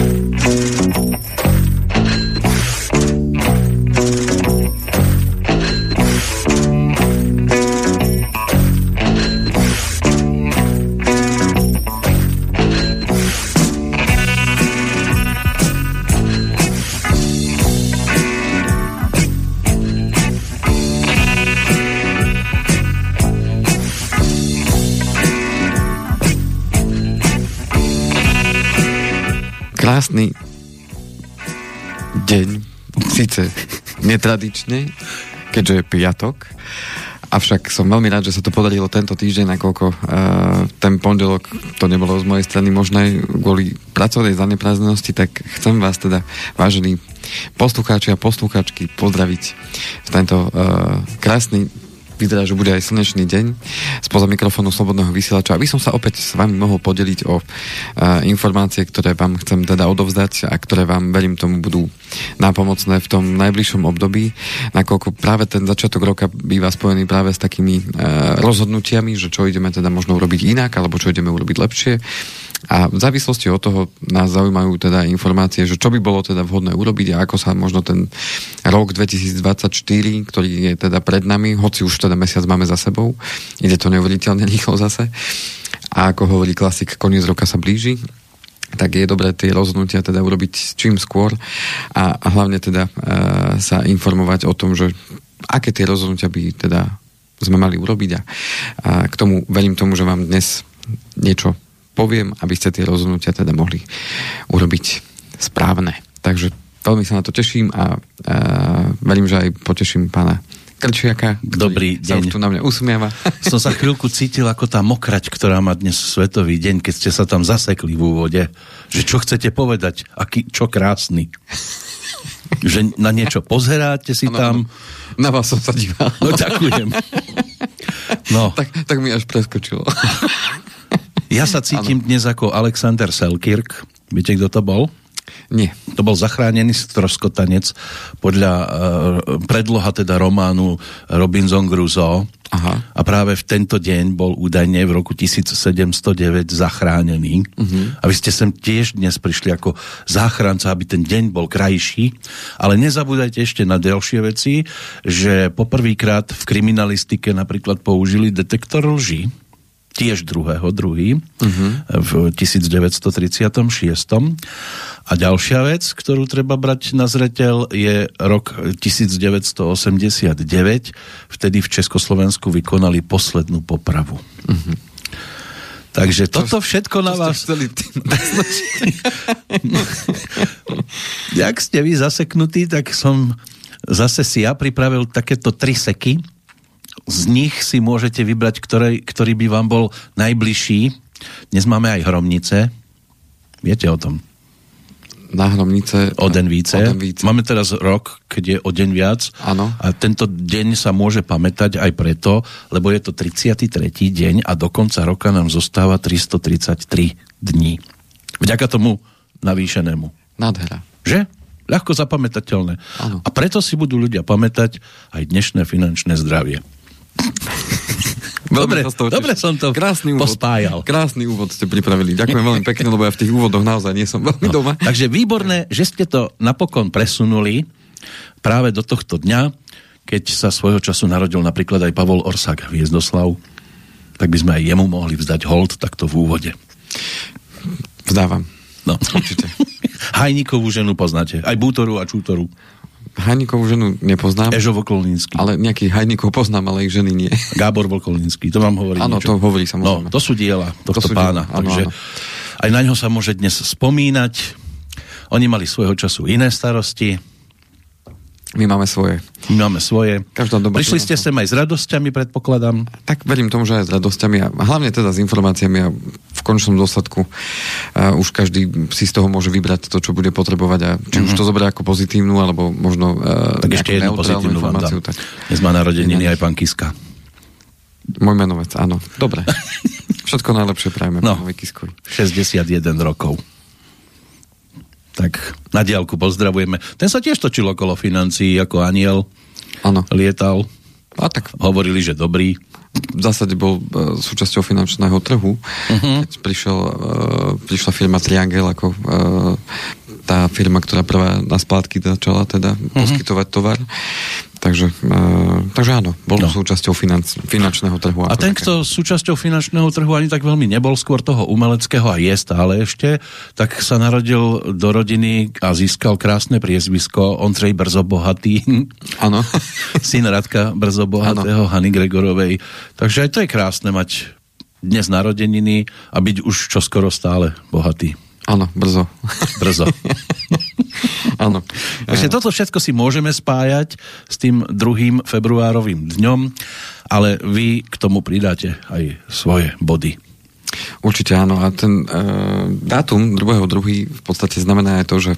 krásny síce netradične, keďže je piatok, avšak som veľmi rád, že sa to podarilo tento týždeň, nakoľko uh, ten pondelok to nebolo z mojej strany možné kvôli pracovnej zaneprázdnenosti, tak chcem vás teda, vážení poslucháči a poslucháčky, pozdraviť v tento uh, krásny vyzerá, že bude aj slnečný deň spoza mikrofónu Slobodného vysielača, aby som sa opäť s vami mohol podeliť o uh, informácie, ktoré vám chcem teda odovzdať a ktoré vám, verím tomu, budú nápomocné v tom najbližšom období, nakoľko práve ten začiatok roka býva spojený práve s takými uh, rozhodnutiami, že čo ideme teda možno urobiť inak, alebo čo ideme urobiť lepšie a v závislosti od toho nás zaujímajú teda informácie, že čo by bolo teda vhodné urobiť a ako sa možno ten rok 2024, ktorý je teda pred nami, hoci už teda mesiac máme za sebou, ide to neuveriteľne rýchlo zase. A ako hovorí klasik, koniec roka sa blíži, tak je dobré tie rozhodnutia teda urobiť čím skôr a, hlavne teda e, sa informovať o tom, že aké tie rozhodnutia by teda sme mali urobiť a, a k tomu verím tomu, že vám dnes niečo poviem, aby ste tie rozhodnutia teda mohli urobiť správne. Takže veľmi sa na to teším a, a verím, že aj poteším pána Krčiaka, Dobrý sa deň. už tu na mňa usmieva. Som sa chvíľku cítil ako tá mokrať, ktorá má dnes svetový deň, keď ste sa tam zasekli v úvode. Že čo chcete povedať? Aký, čo krásny. Že na niečo pozeráte si Ano, tam. Na vás som sa díval. No ďakujem. No, tak, tak mi až preskočilo. ja sa cítim dnes ako Alexander Selkirk. Viete, kto to bol? Nie. To bol zachránený stroskotanec podľa uh, predloha teda románu Robinson Crusoe. Aha. A práve v tento deň bol údajne v roku 1709 zachránený. Uh-huh. A vy ste sem tiež dnes prišli ako záchranca, aby ten deň bol krajší. Ale nezabúdajte ešte na ďalšie veci, že poprvýkrát v kriminalistike napríklad použili detektor lži tiež druhého, druhý, uh-huh. v 1936. A ďalšia vec, ktorú treba brať na zretel, je rok 1989. Vtedy v Československu vykonali poslednú popravu. Uh-huh. Takže to, toto všetko na vás... Chceli Jak ste vy zaseknutí, tak som zase si ja pripravil takéto tri seky, z nich si môžete vybrať, ktorý, ktorý by vám bol najbližší. Dnes máme aj hromnice. Viete o tom? Na hromnice. O den více. O více. Máme teraz rok, keď je o deň viac. Áno. A tento deň sa môže pamätať aj preto, lebo je to 33. deň a do konca roka nám zostáva 333 dní. Vďaka tomu navýšenému. Nádhera. Že? Ľahko zapamätateľné. Áno. A preto si budú ľudia pamätať aj dnešné finančné zdravie. Dobre, dobre som to Krásny úvod. pospájal. Krásny úvod ste pripravili. Ďakujem veľmi pekne, lebo ja v tých úvodoch naozaj nie som veľmi No, doma. takže výborné, že ste to napokon presunuli práve do tohto dňa, keď sa svojho času narodil napríklad aj Pavol Orsak Hviezdoslav, tak by sme aj jemu mohli vzdať hold takto v úvode. Vzdávam. No. Určite. Hajníkovú ženu poznáte, aj Bútoru a Čútoru. Hajníkovú ženu nepoznám, Ežo Vokolnínsky. ale nejakých hajníkov poznám, ale ich ženy nie. Gábor Volkolínsky, to vám hovorí Áno, to hovorí No, samozrejme. to sú diela tohto sú pána. diela, áno, takže áno. aj na ňo sa môže dnes spomínať. Oni mali svojho času iné starosti, My máme svoje. my máme svoje. Každá doba Prišli ste sem aj s radosťami, predpokladám. Tak verím tomu, že aj s radosťami a hlavne teda s informáciami a v končnom dôsledku uh, už každý si z toho môže vybrať to, čo bude potrebovať a či mm-hmm. už to zoberie ako pozitívnu, alebo možno uh, Tak ešte jednu pozitívnu dám. tak Dnes má narodeniny aj pán Kiska. môj menovec, áno. Dobre. Všetko najlepšie prajeme No. pánovi Kiskovi. 61 rokov. Tak na diálku pozdravujeme. Ten sa tiež točil okolo financií ako aniel. Áno. Lietal. A tak Hovorili, že dobrý. v zásade bol uh, súčasťou finančného trhu. Uh-huh. Keď prišiel, uh, prišla firma Triangel ako uh, firma, ktorá prvá na splátky začala teda mm-hmm. poskytovať tovar. Takže, uh, takže áno, bol no. súčasťou financ, finančného trhu. A ten, také. kto súčasťou finančného trhu ani tak veľmi nebol, skôr toho umeleckého a je stále ešte, tak sa narodil do rodiny a získal krásne priezvisko Ondřej Brzo Bohatý. Áno. Syn Radka Brzo Bohatého, Hany Gregorovej. Takže aj to je krásne mať dnes narodeniny a byť už čoskoro stále bohatý. Áno, brzo. Brzo. Áno. Takže toto všetko si môžeme spájať s tým druhým februárovým dňom, ale vy k tomu pridáte aj svoje body. Určite áno. A ten e, dátum 2.2. v podstate znamená aj to, že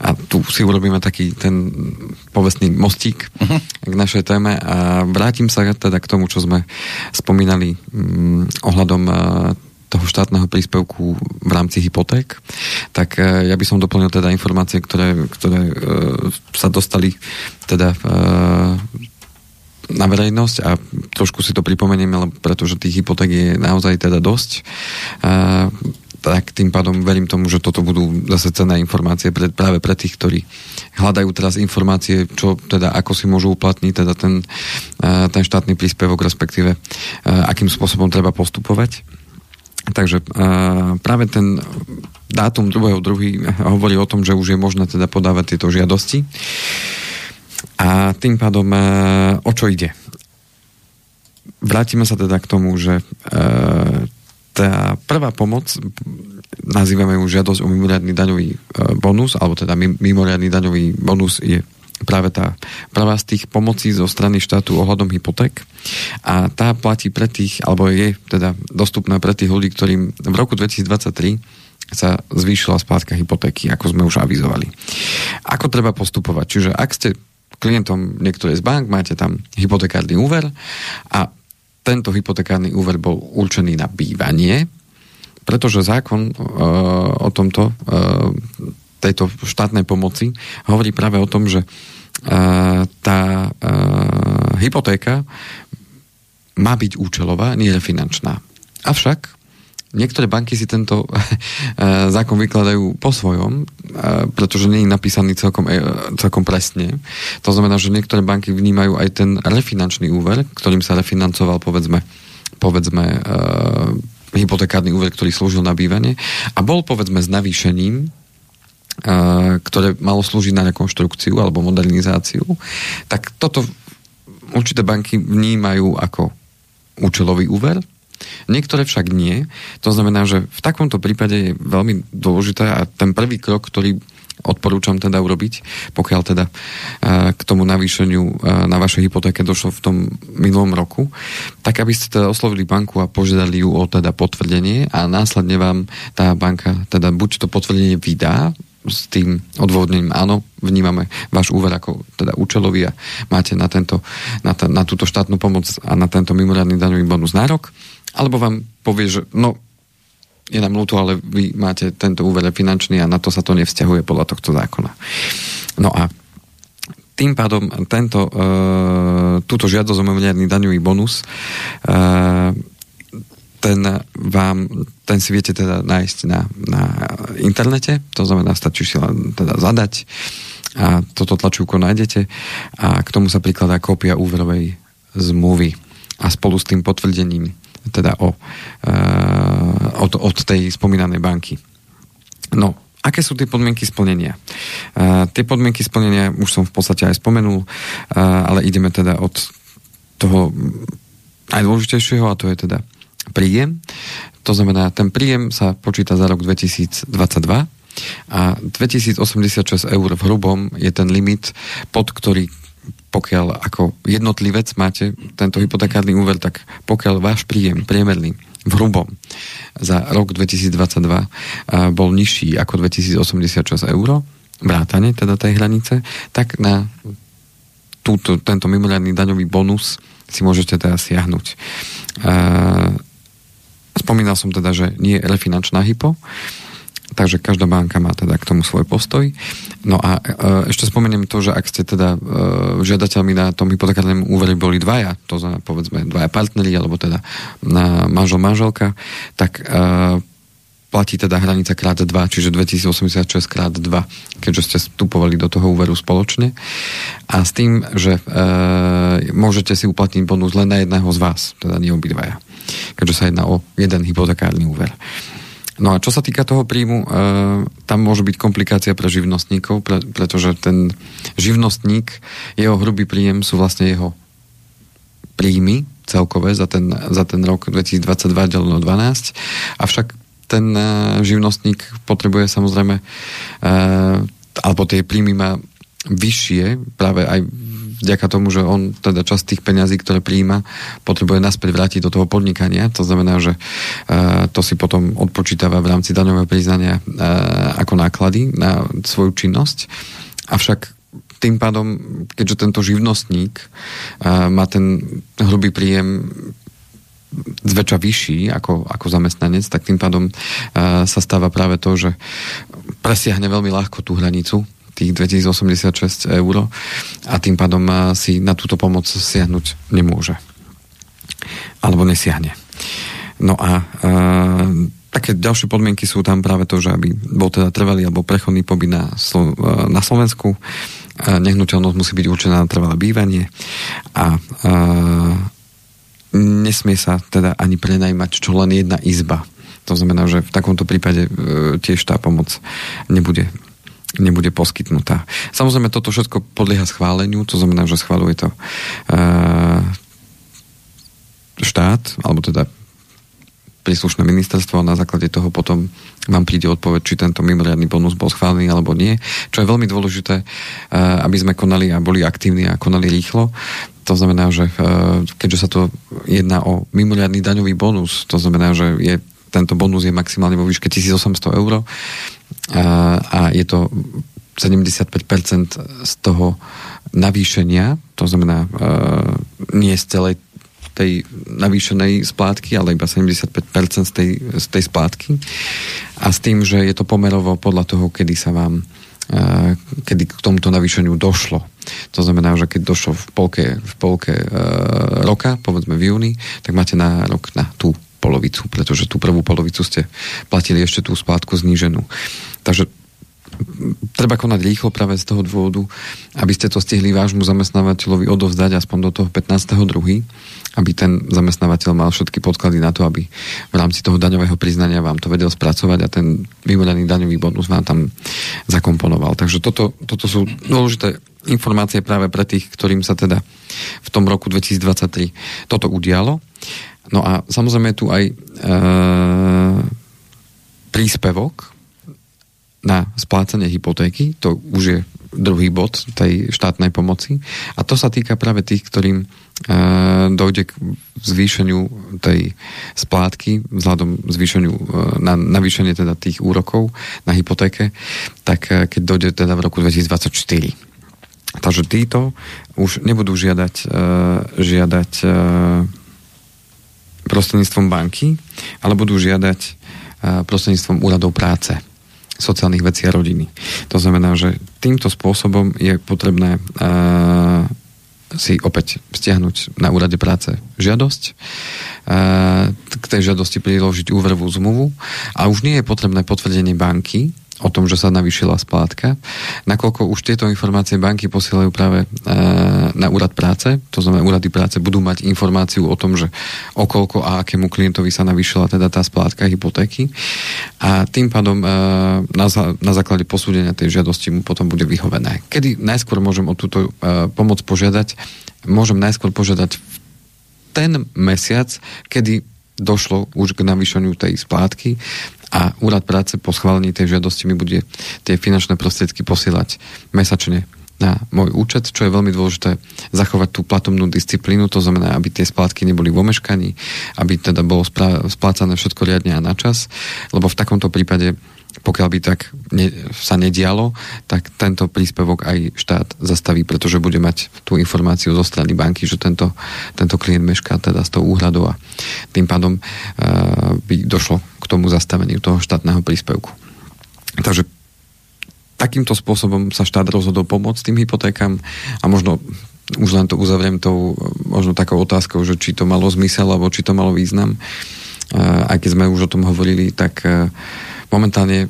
a tu si urobíme taký ten povestný mostík uh-huh. k našej téme a vrátim sa teda k tomu, čo sme spomínali mm, ohľadom e, toho štátneho príspevku v rámci hypoték, tak e, ja by som doplnil teda informácie, ktoré, ktoré e, sa dostali teda e, na verejnosť a trošku si to pripomenieme, pretože tých hypoték je naozaj teda dosť. Tak tým pádom verím tomu, že toto budú zase cenné informácie pre, práve pre tých, ktorí hľadajú teraz informácie, čo teda, ako si môžu uplatniť teda ten, ten štátny príspevok, respektíve akým spôsobom treba postupovať. Takže uh, práve ten dátum 2.2. hovorí o tom, že už je možné teda podávať tieto žiadosti. A tým pádom uh, o čo ide? Vrátime sa teda k tomu, že uh, tá prvá pomoc, nazývame ju žiadosť o mimoriadný daňový bonus, alebo teda mimoriadný daňový bonus je práve tá prvá z tých pomocí zo strany štátu ohľadom hypoték a tá platí pre tých, alebo je teda dostupná pre tých ľudí, ktorým v roku 2023 sa zvýšila splátka hypotéky, ako sme už avizovali. Ako treba postupovať? Čiže ak ste klientom niektorej z bank, máte tam hypotekárny úver a tento hypotekárny úver bol určený na bývanie, pretože zákon e, o tomto e, tejto štátnej pomoci hovorí práve o tom, že tá hypotéka má byť účelová, nie finančná. Avšak niektoré banky si tento zákon vykladajú po svojom, pretože nie je napísaný celkom, e, celkom presne. To znamená, že niektoré banky vnímajú aj ten refinančný úver, ktorým sa refinancoval povedzme, povedzme hypotekárny úver, ktorý slúžil na bývanie a bol povedzme s navýšením ktoré malo slúžiť na rekonštrukciu alebo modernizáciu, tak toto určité banky vnímajú ako účelový úver, Niektoré však nie. To znamená, že v takomto prípade je veľmi dôležité a ten prvý krok, ktorý odporúčam teda urobiť, pokiaľ teda k tomu navýšeniu na vašej hypotéke došlo v tom minulom roku, tak aby ste teda oslovili banku a požiadali ju o teda potvrdenie a následne vám tá banka teda buď to potvrdenie vydá s tým odvodnením, áno, vnímame váš úver ako teda účelový a máte na, tento, na, ta, na túto štátnu pomoc a na tento mimoriadný daňový bonus nárok, alebo vám povie, že no, je nám ľúto, ale vy máte tento úver finančný a na to sa to nevzťahuje podľa tohto zákona. No a tým pádom tento, e, túto žiadosť o mimoriadný daňový bonus e, ten vám, ten si viete teda nájsť na, na internete, to znamená, stačí si len teda zadať a toto tlačívko nájdete a k tomu sa prikladá kópia úverovej zmluvy a spolu s tým potvrdením teda o, uh, od, od tej spomínanej banky. No, aké sú tie podmienky splnenia? Uh, tie podmienky splnenia už som v podstate aj spomenul, uh, ale ideme teda od toho najdôležitejšieho a to je teda príjem. To znamená, ten príjem sa počíta za rok 2022 a 2086 eur v hrubom je ten limit, pod ktorý pokiaľ ako jednotlivec máte tento hypotekárny úver, tak pokiaľ váš príjem priemerný v hrubom za rok 2022 bol nižší ako 2086 eur, vrátane teda tej hranice, tak na túto, tento mimoriadný daňový bonus si môžete teda siahnuť. Spomínal som teda, že nie je refinančná hypo, takže každá banka má teda k tomu svoj postoj. No a e, ešte spomeniem to, že ak ste teda e, žiadateľmi na tom hypotekárnom úvere boli dvaja, to znamená povedzme dvaja partneri, alebo teda na manžel, manželka, tak e, platí teda hranica krát 2, čiže 2086 krát 2, keďže ste vstupovali do toho úveru spoločne. A s tým, že e, môžete si uplatniť bonus len na jedného z vás, teda nie obidvaja, keďže sa jedná o jeden hypotekárny úver. No a čo sa týka toho príjmu, e, tam môže byť komplikácia pre živnostníkov, pre, pretože ten živnostník, jeho hrubý príjem sú vlastne jeho príjmy celkové za ten, za ten rok 2022 deleno 12. Avšak ten e, živnostník potrebuje samozrejme, e, alebo tie príjmy má vyššie práve aj vďaka tomu, že on teda časť tých peňazí, ktoré príjima, potrebuje naspäť vrátiť do toho podnikania. To znamená, že uh, to si potom odpočítava v rámci daňového priznania uh, ako náklady na svoju činnosť. Avšak tým pádom, keďže tento živnostník uh, má ten hrubý príjem zväčša vyšší ako, ako zamestnanec, tak tým pádom sa stáva práve to, že presiahne veľmi ľahko tú hranicu tých 2086 eur a tým pádom uh, si na túto pomoc siahnuť nemôže. Alebo nesiahne. No a uh, také ďalšie podmienky sú tam práve to, že aby bol teda trvalý alebo prechodný pobyt na, Slo- na Slovensku, nehnuteľnosť musí byť určená na trvalé bývanie a nesmie sa teda ani prenajmať čo len jedna izba. To znamená, že v takomto prípade e, tiež tá pomoc nebude nebude poskytnutá. Samozrejme, toto všetko podlieha schváleniu, to znamená, že schváluje to e, štát, alebo teda príslušné ministerstvo a na základe toho potom vám príde odpoveď, či tento mimoriadný bonus bol schválený alebo nie. Čo je veľmi dôležité, e, aby sme konali a boli aktívni a konali rýchlo, to znamená, že e, keďže sa to jedná o mimoriadný daňový bonus, to znamená, že je, tento bonus je maximálne vo výške 1800 eur a, je to 75% z toho navýšenia, to znamená e, nie z celej tej navýšenej splátky, ale iba 75% z tej, z tej splátky. A s tým, že je to pomerovo podľa toho, kedy sa vám Eh, kedy k tomuto navýšeniu došlo. To znamená, že keď došlo v polke, v polke e, roka, povedzme v júni, tak máte na rok na tú polovicu, pretože tú prvú polovicu ste platili ešte tú splátku zníženú. Takže treba konať rýchlo práve z toho dôvodu, aby ste to stihli vášmu zamestnávateľovi odovzdať aspoň do toho 15.2., aby ten zamestnávateľ mal všetky podklady na to, aby v rámci toho daňového priznania vám to vedel spracovať a ten vymodaný daňový bonus vám tam zakomponoval. Takže toto, toto sú dôležité informácie práve pre tých, ktorým sa teda v tom roku 2023 toto udialo. No a samozrejme je tu aj e, príspevok na splácanie hypotéky, to už je druhý bod tej štátnej pomoci. A to sa týka práve tých, ktorým e, dojde k zvýšeniu tej splátky, vzhľadom zvýšeniu, e, na navýšenie teda tých úrokov na hypotéke, tak e, keď dojde teda v roku 2024. Takže títo už nebudú žiadať, e, žiadať e, prostredníctvom banky, ale budú žiadať e, prostredníctvom úradov práce sociálnych vecí a rodiny. To znamená, že týmto spôsobom je potrebné uh, si opäť stiahnuť na úrade práce žiadosť, uh, k tej žiadosti priložiť úverovú zmluvu a už nie je potrebné potvrdenie banky, o tom, že sa navýšila splátka, nakoľko už tieto informácie banky posielajú práve e, na úrad práce, to znamená úrady práce budú mať informáciu o tom, že okolko a akému klientovi sa navýšila teda tá splátka hypotéky a tým pádom e, na, na základe posúdenia tej žiadosti mu potom bude vyhovené. Kedy najskôr môžem o túto e, pomoc požiadať? Môžem najskôr požiadať ten mesiac, kedy došlo už k navýšeniu tej splátky a úrad práce po schválení tej žiadosti mi bude tie finančné prostriedky posielať mesačne na môj účet, čo je veľmi dôležité zachovať tú platomnú disciplínu, to znamená, aby tie splátky neboli v omeškaní, aby teda bolo splácané všetko riadne a na čas, lebo v takomto prípade pokiaľ by tak ne, sa nedialo, tak tento príspevok aj štát zastaví, pretože bude mať tú informáciu zo strany banky, že tento, tento klient mešká teda s tou úhradou a tým pádom uh, by došlo k tomu zastaveniu toho štátneho príspevku. Takže takýmto spôsobom sa štát rozhodol pomôcť tým hypotékam a možno už len to uzavriem tou možno takou otázkou, že či to malo zmysel alebo či to malo význam. aj keď sme už o tom hovorili, tak momentálne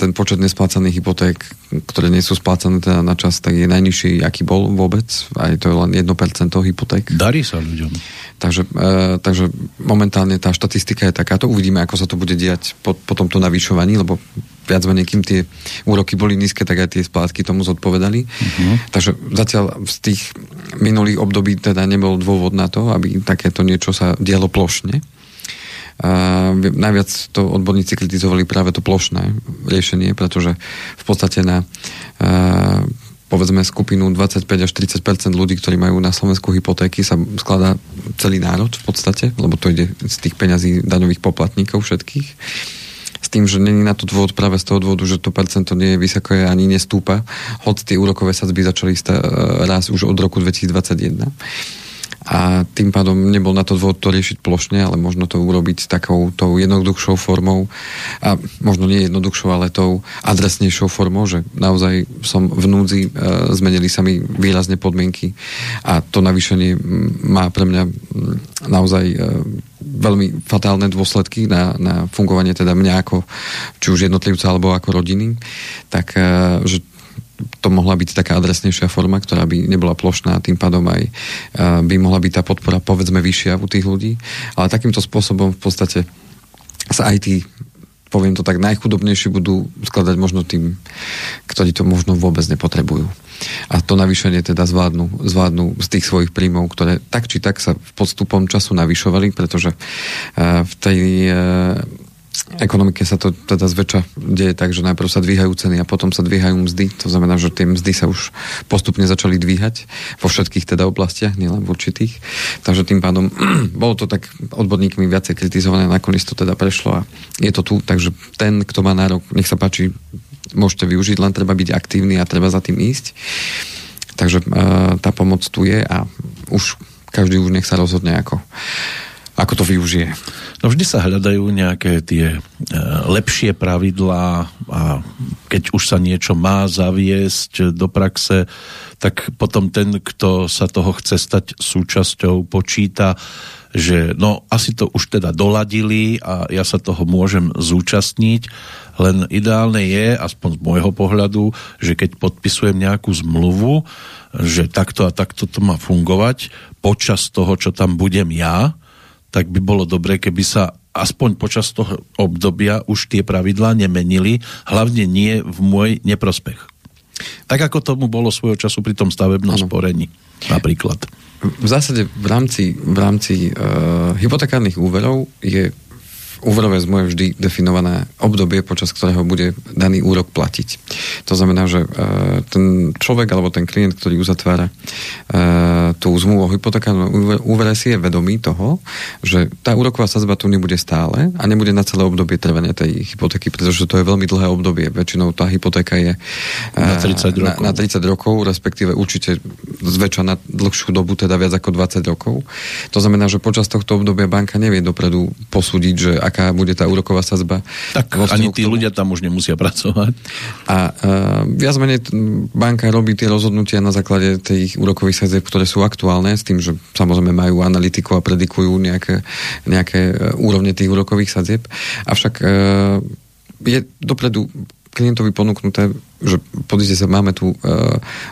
ten počet nesplácaných hypoték, ktoré nie sú splácané teda na čas, tak je najnižší, aký bol vôbec. Aj to je len 1% hypoték. Darí sa ľuďom. Takže, e, takže momentálne tá štatistika je takáto. Uvidíme, ako sa to bude diať po, po tomto navýšovaní, lebo viac menej, kým tie úroky boli nízke, tak aj tie splátky tomu zodpovedali. Uh-huh. Takže zatiaľ z tých minulých období teda nebol dôvod na to, aby takéto niečo sa dialo plošne. A najviac to odborníci kritizovali práve to plošné riešenie, pretože v podstate na a, povedzme skupinu 25 až 30% ľudí, ktorí majú na Slovensku hypotéky, sa skladá celý národ v podstate, lebo to ide z tých peňazí daňových poplatníkov všetkých. S tým, že není na to dôvod práve z toho dôvodu, že to percento nie je vysoké ani nestúpa, hoď tie úrokové sadzby začali raz už od roku 2021 a tým pádom nebol na to dôvod to riešiť plošne, ale možno to urobiť takou tou jednoduchšou formou. A možno nie jednoduchšou, ale tou adresnejšou formou, že naozaj som v núdzi, e, zmenili sa mi výrazne podmienky. A to navýšenie má pre mňa naozaj e, veľmi fatálne dôsledky na, na fungovanie teda mňa ako či už jednotlivca alebo ako rodiny, tak e, že to mohla byť taká adresnejšia forma, ktorá by nebola plošná tým pádom aj by mohla byť tá podpora povedzme vyššia u tých ľudí. Ale takýmto spôsobom v podstate sa aj tí poviem to tak, najchudobnejší budú skladať možno tým, ktorí to možno vôbec nepotrebujú. A to navýšenie teda zvládnu, zvládnu z tých svojich príjmov, ktoré tak či tak sa podstupom času navyšovali, pretože v tej ekonomike sa to teda zväčša deje tak, že najprv sa dvíhajú ceny a potom sa dvíhajú mzdy. To znamená, že tie mzdy sa už postupne začali dvíhať vo všetkých teda oblastiach, nielen v určitých. Takže tým pádom bolo to tak odborníkmi viacej kritizované, nakoniec to teda prešlo a je to tu, takže ten, kto má nárok, nech sa páči, môžete využiť, len treba byť aktívny a treba za tým ísť. Takže uh, tá pomoc tu je a už každý už nech sa rozhodne ako ako to využije? No vždy sa hľadajú nejaké tie e, lepšie pravidlá a keď už sa niečo má zaviesť do praxe, tak potom ten, kto sa toho chce stať súčasťou, počíta, že no asi to už teda doladili a ja sa toho môžem zúčastniť, len ideálne je, aspoň z môjho pohľadu, že keď podpisujem nejakú zmluvu, že takto a takto to má fungovať počas toho, čo tam budem ja, tak by bolo dobré, keby sa aspoň počas toho obdobia už tie pravidlá nemenili, hlavne nie v môj neprospech. Tak ako tomu bolo svojho času pri tom stavebnom ano. sporení napríklad. V zásade v rámci, v rámci uh, hypotekárnych úverov je úverové zmluve vždy definované obdobie, počas ktorého bude daný úrok platiť. To znamená, že e, ten človek alebo ten klient, ktorý uzatvára e, tú zmluvu o hypotekárnom úvere si je vedomý toho, že tá úroková sazba tu nebude stále a nebude na celé obdobie trvania tej hypotéky, pretože to je veľmi dlhé obdobie. Väčšinou tá hypotéka je e, na 30 rokov, na, na 30 rokov respektíve určite zväčša na dlhšiu dobu, teda viac ako 20 rokov. To znamená, že počas tohto obdobia banka nevie dopredu posúdiť, že aká bude tá úroková sazba. Tak ani tí ľudia tam už nemusia pracovať. A uh, viac menej banka robí tie rozhodnutia na základe tých úrokových sadzieb, ktoré sú aktuálne, s tým, že samozrejme majú analytiku a predikujú nejaké, nejaké e, úrovne tých úrokových sadzieb. Avšak uh, je dopredu klientovi ponúknuté, že pozrite sa, máme tu uh,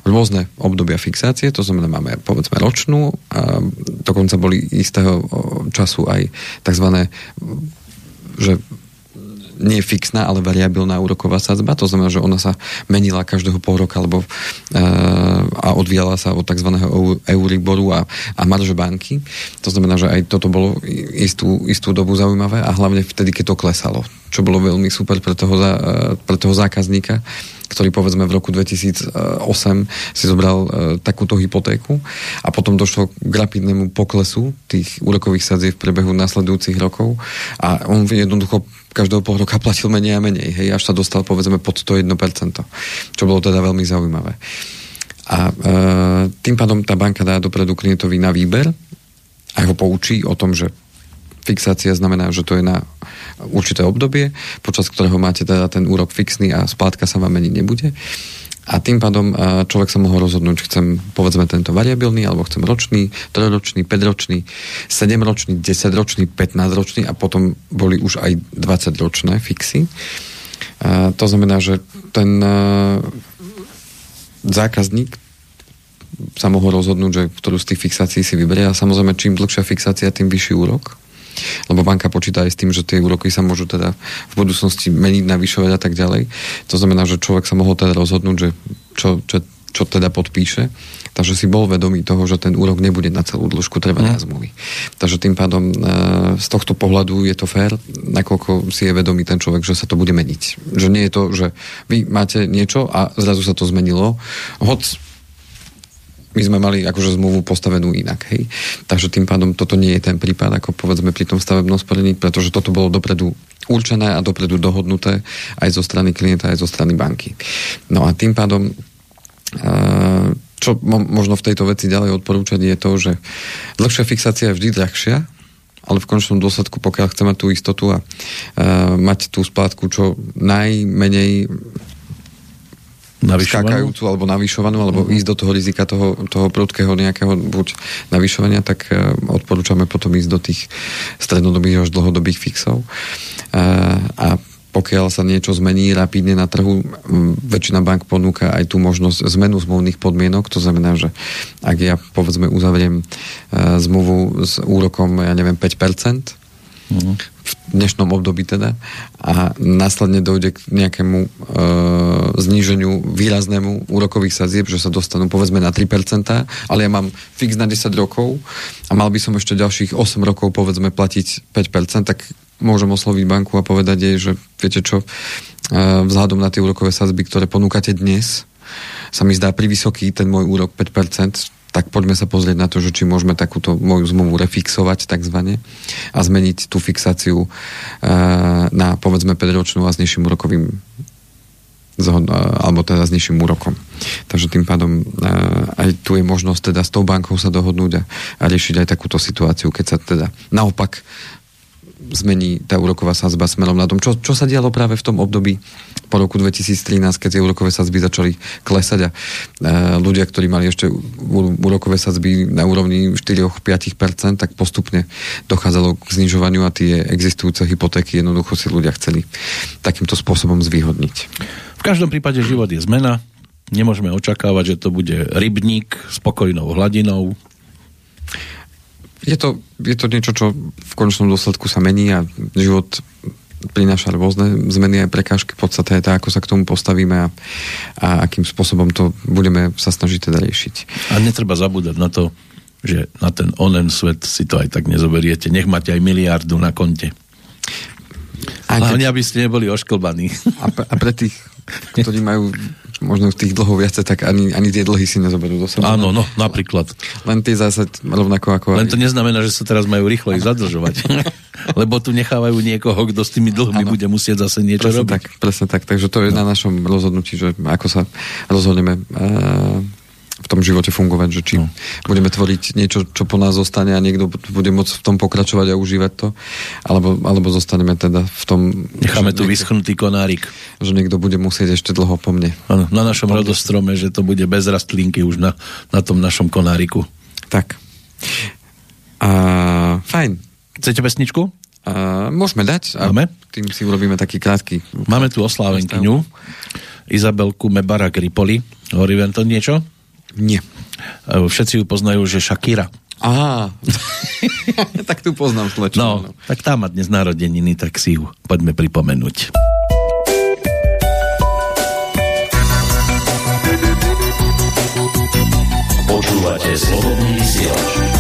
rôzne obdobia fixácie, to znamená, máme povedzme ročnú, a dokonca boli istého času aj tzv. Že nie fixná, ale variabilná úroková sadzba. To znamená, že ona sa menila každého pol roka alebo, e, a odvíjala sa od tzv. Euriboru a, a marže banky. To znamená, že aj toto bolo istú, istú dobu zaujímavé a hlavne vtedy, keď to klesalo. Čo bolo veľmi super pre toho, e, pre toho zákazníka ktorý povedzme v roku 2008 si zobral e, takúto hypotéku a potom došlo k rapidnému poklesu tých úrokových sadzieb v priebehu nasledujúcich rokov a on jednoducho každého pol roka platil menej a menej, hej, až sa dostal povedzme pod to 1%, čo bolo teda veľmi zaujímavé. A e, tým pádom tá banka dá dopredu klientovi na výber a ho poučí o tom, že fixácia znamená, že to je na určité obdobie, počas ktorého máte teda ten úrok fixný a splátka sa vám meniť nebude. A tým pádom človek sa mohol rozhodnúť, chcem povedzme tento variabilný, alebo chcem ročný, trojročný, 5-ročný, 7-ročný, 10-ročný, 15-ročný a potom boli už aj 20-ročné fixy. A to znamená, že ten zákazník sa mohol rozhodnúť, že ktorú z tých fixácií si vyberie a samozrejme čím dlhšia fixácia, tým vyšší úrok lebo banka počíta aj s tým, že tie úroky sa môžu teda v budúcnosti meniť, navyšovať a tak ďalej. To znamená, že človek sa mohol teda rozhodnúť, že čo, čo, čo teda podpíše. Takže si bol vedomý toho, že ten úrok nebude na celú dĺžku trvania mm. zmluvy. Takže tým pádom e, z tohto pohľadu je to fér, nakoľko si je vedomý ten človek, že sa to bude meniť. Že nie je to, že vy máte niečo a zrazu sa to zmenilo. Hoď my sme mali akože zmluvu postavenú inak. Hej. Takže tým pádom toto nie je ten prípad, ako povedzme pri tom stavebnom sporení, pretože toto bolo dopredu určené a dopredu dohodnuté aj zo strany klienta, aj zo strany banky. No a tým pádom čo možno v tejto veci ďalej odporúčať je to, že dlhšia fixácia je vždy drahšia, ale v končnom dôsledku, pokiaľ chceme tú istotu a mať tú splátku čo najmenej skákajúcu alebo navyšovanú, alebo uh-huh. ísť do toho rizika toho, toho prudkého nejakého buď navyšovania, tak uh, odporúčame potom ísť do tých strednodobých až dlhodobých fixov. Uh, a pokiaľ sa niečo zmení rapidne na trhu, väčšina bank ponúka aj tú možnosť zmenu zmluvných podmienok, to znamená, že ak ja povedzme uzavriem uh, zmluvu s úrokom, ja neviem, 5%, v dnešnom období teda. A následne dojde k nejakému e, zníženiu výraznému úrokových sadzieb, že sa dostanú povedzme na 3%, ale ja mám fix na 10 rokov a mal by som ešte ďalších 8 rokov povedzme platiť 5%, tak môžem osloviť banku a povedať jej, že viete čo, e, vzhľadom na tie úrokové sadzby, ktoré ponúkate dnes, sa mi zdá vysoký ten môj úrok 5%, tak poďme sa pozrieť na to, že či môžeme takúto moju zmluvu refixovať takzvané a zmeniť tú fixáciu e, na povedzme 5-ročnú a s nižším úrokovým alebo teda s nižším úrokom. Takže tým pádom e, aj tu je možnosť teda s tou bankou sa dohodnúť a, a riešiť aj takúto situáciu, keď sa teda naopak zmení tá úroková sazba smerom na tom. Čo, čo sa dialo práve v tom období po roku 2013, keď tie úrokové sazby začali klesať a e, ľudia, ktorí mali ešte úrokové sazby na úrovni 4-5%, tak postupne dochádzalo k znižovaniu a tie existujúce hypotéky jednoducho si ľudia chceli takýmto spôsobom zvýhodniť. V každom prípade život je zmena. Nemôžeme očakávať, že to bude rybník s pokojnou hladinou, je to, je to niečo, čo v konečnom dôsledku sa mení a život prináša rôzne zmeny aj prekážky. Podstate je to, ako sa k tomu postavíme a, a akým spôsobom to budeme sa snažiť teda riešiť. A netreba zabúdať na to, že na ten onen svet si to aj tak nezoberiete. Nech máte aj miliardu na konte. Aj Hlavne, aby ste neboli ošklbaní. A pre, a pre tých, ktorí majú možno tých dlhov viacej, tak ani, ani tie dlhy si nezoberú do seba. Áno, no, napríklad. Len tie zase rovnako ako... Len to neznamená, že sa teraz majú rýchlo ich zadržovať. Lebo tu nechávajú niekoho, kto s tými dlhmi ano. bude musieť zase niečo presne robiť. Tak, presne tak, takže to je no. na našom rozhodnutí, že ako sa rozhodneme uh, v tom živote fungovať, že či no. budeme tvoriť niečo, čo po nás zostane a niekto bude môcť v tom pokračovať a užívať to, alebo, alebo zostaneme teda v tom... Necháme tu vyschnutý konárik. Že niekto bude musieť ešte dlho po mne. Ano, na našom rodostrome, že to bude bez rastlinky už na, na tom našom konáriku. Tak. A, fajn. Chcete pesničku? A, môžeme dať. A Máme? Tým si urobíme taký krátky... Máme tu oslávenkyňu. Izabelku Mebara Gripoli. Hovorí vám to niečo? Nie. E, všetci ju poznajú, že Shakira. Á, tak tu poznám slečnu. No, no, tak tá má dnes narodeniny, tak si ju poďme pripomenúť. Počúvate slobodný vysielač.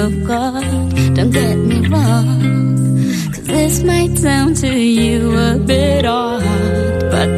Of God. Don't get me wrong, cause this might sound to you a bit odd, but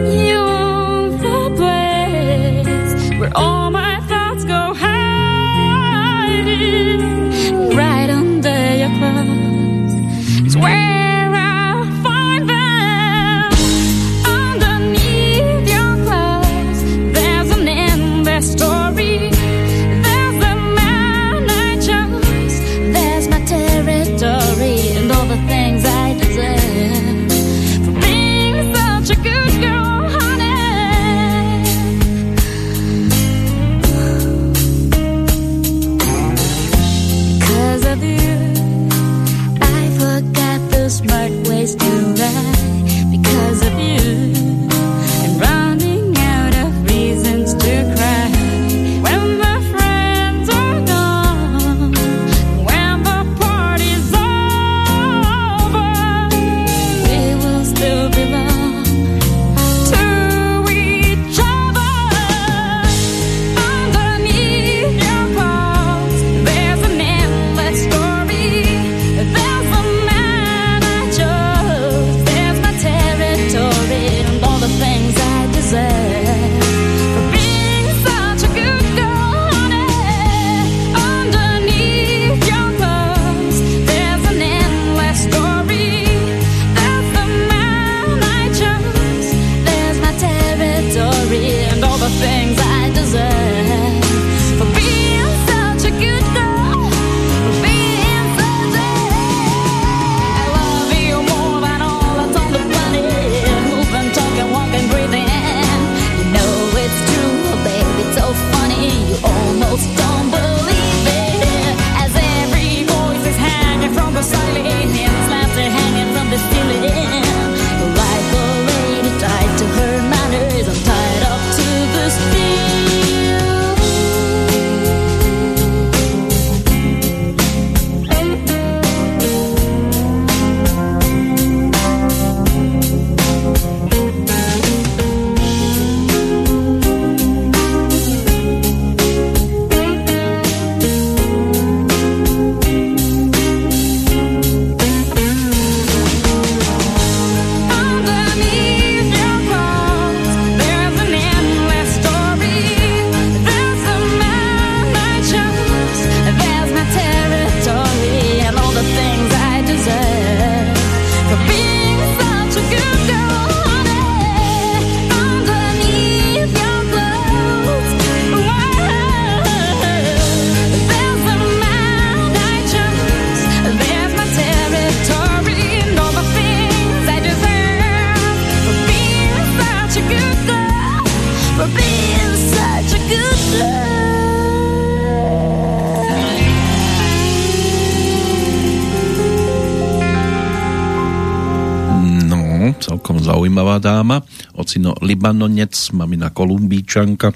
Libanonec, mamina Kolumbíčanka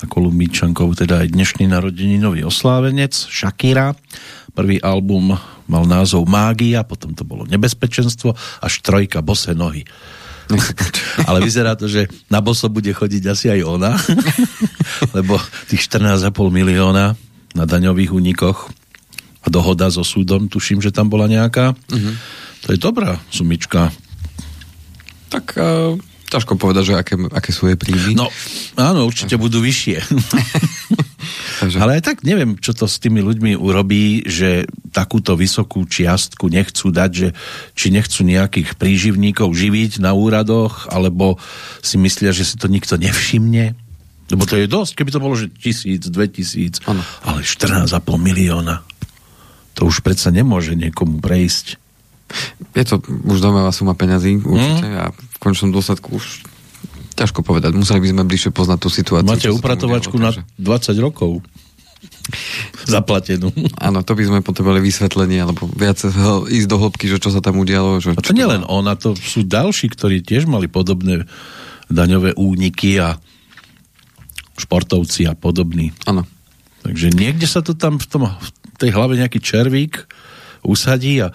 a Kolumbíčankou teda aj dnešný narodeninový oslávenec Shakira. Prvý album mal názov Mágia, potom to bolo Nebezpečenstvo až trojka Bose nohy. Ale vyzerá to, že na boso bude chodiť asi aj ona, lebo tých 14,5 milióna na daňových únikoch a dohoda so súdom, tuším, že tam bola nejaká. Uh-huh. To je dobrá sumička. Tak uh, ťažko povedať, že aké, aké sú jej príjmy. No, áno, určite budú vyššie. Takže... Ale aj tak neviem, čo to s tými ľuďmi urobí, že takúto vysokú čiastku nechcú dať, že či nechcú nejakých príživníkov živiť na úradoch, alebo si myslia, že si to nikto nevšimne. Lebo to je dosť, keby to bolo, že tisíc, dve tisíc, ano. ale 14,5 milióna. To už predsa nemôže niekomu prejsť. Je to už domová suma peňazí, určite, mm. a v končnom dôsledku už ťažko povedať. Museli by sme bližšie poznať tú situáciu. Máte upratovačku na 20 rokov zaplatenú. Áno, to by sme potrebovali vysvetlenie, alebo viac ísť do hĺbky, že čo sa tam udialo. Že, a to nie len ona, to sú ďalší, ktorí tiež mali podobné daňové úniky a športovci a podobní. Áno. Takže niekde sa to tam v, tom, v tej hlave nejaký červík usadí a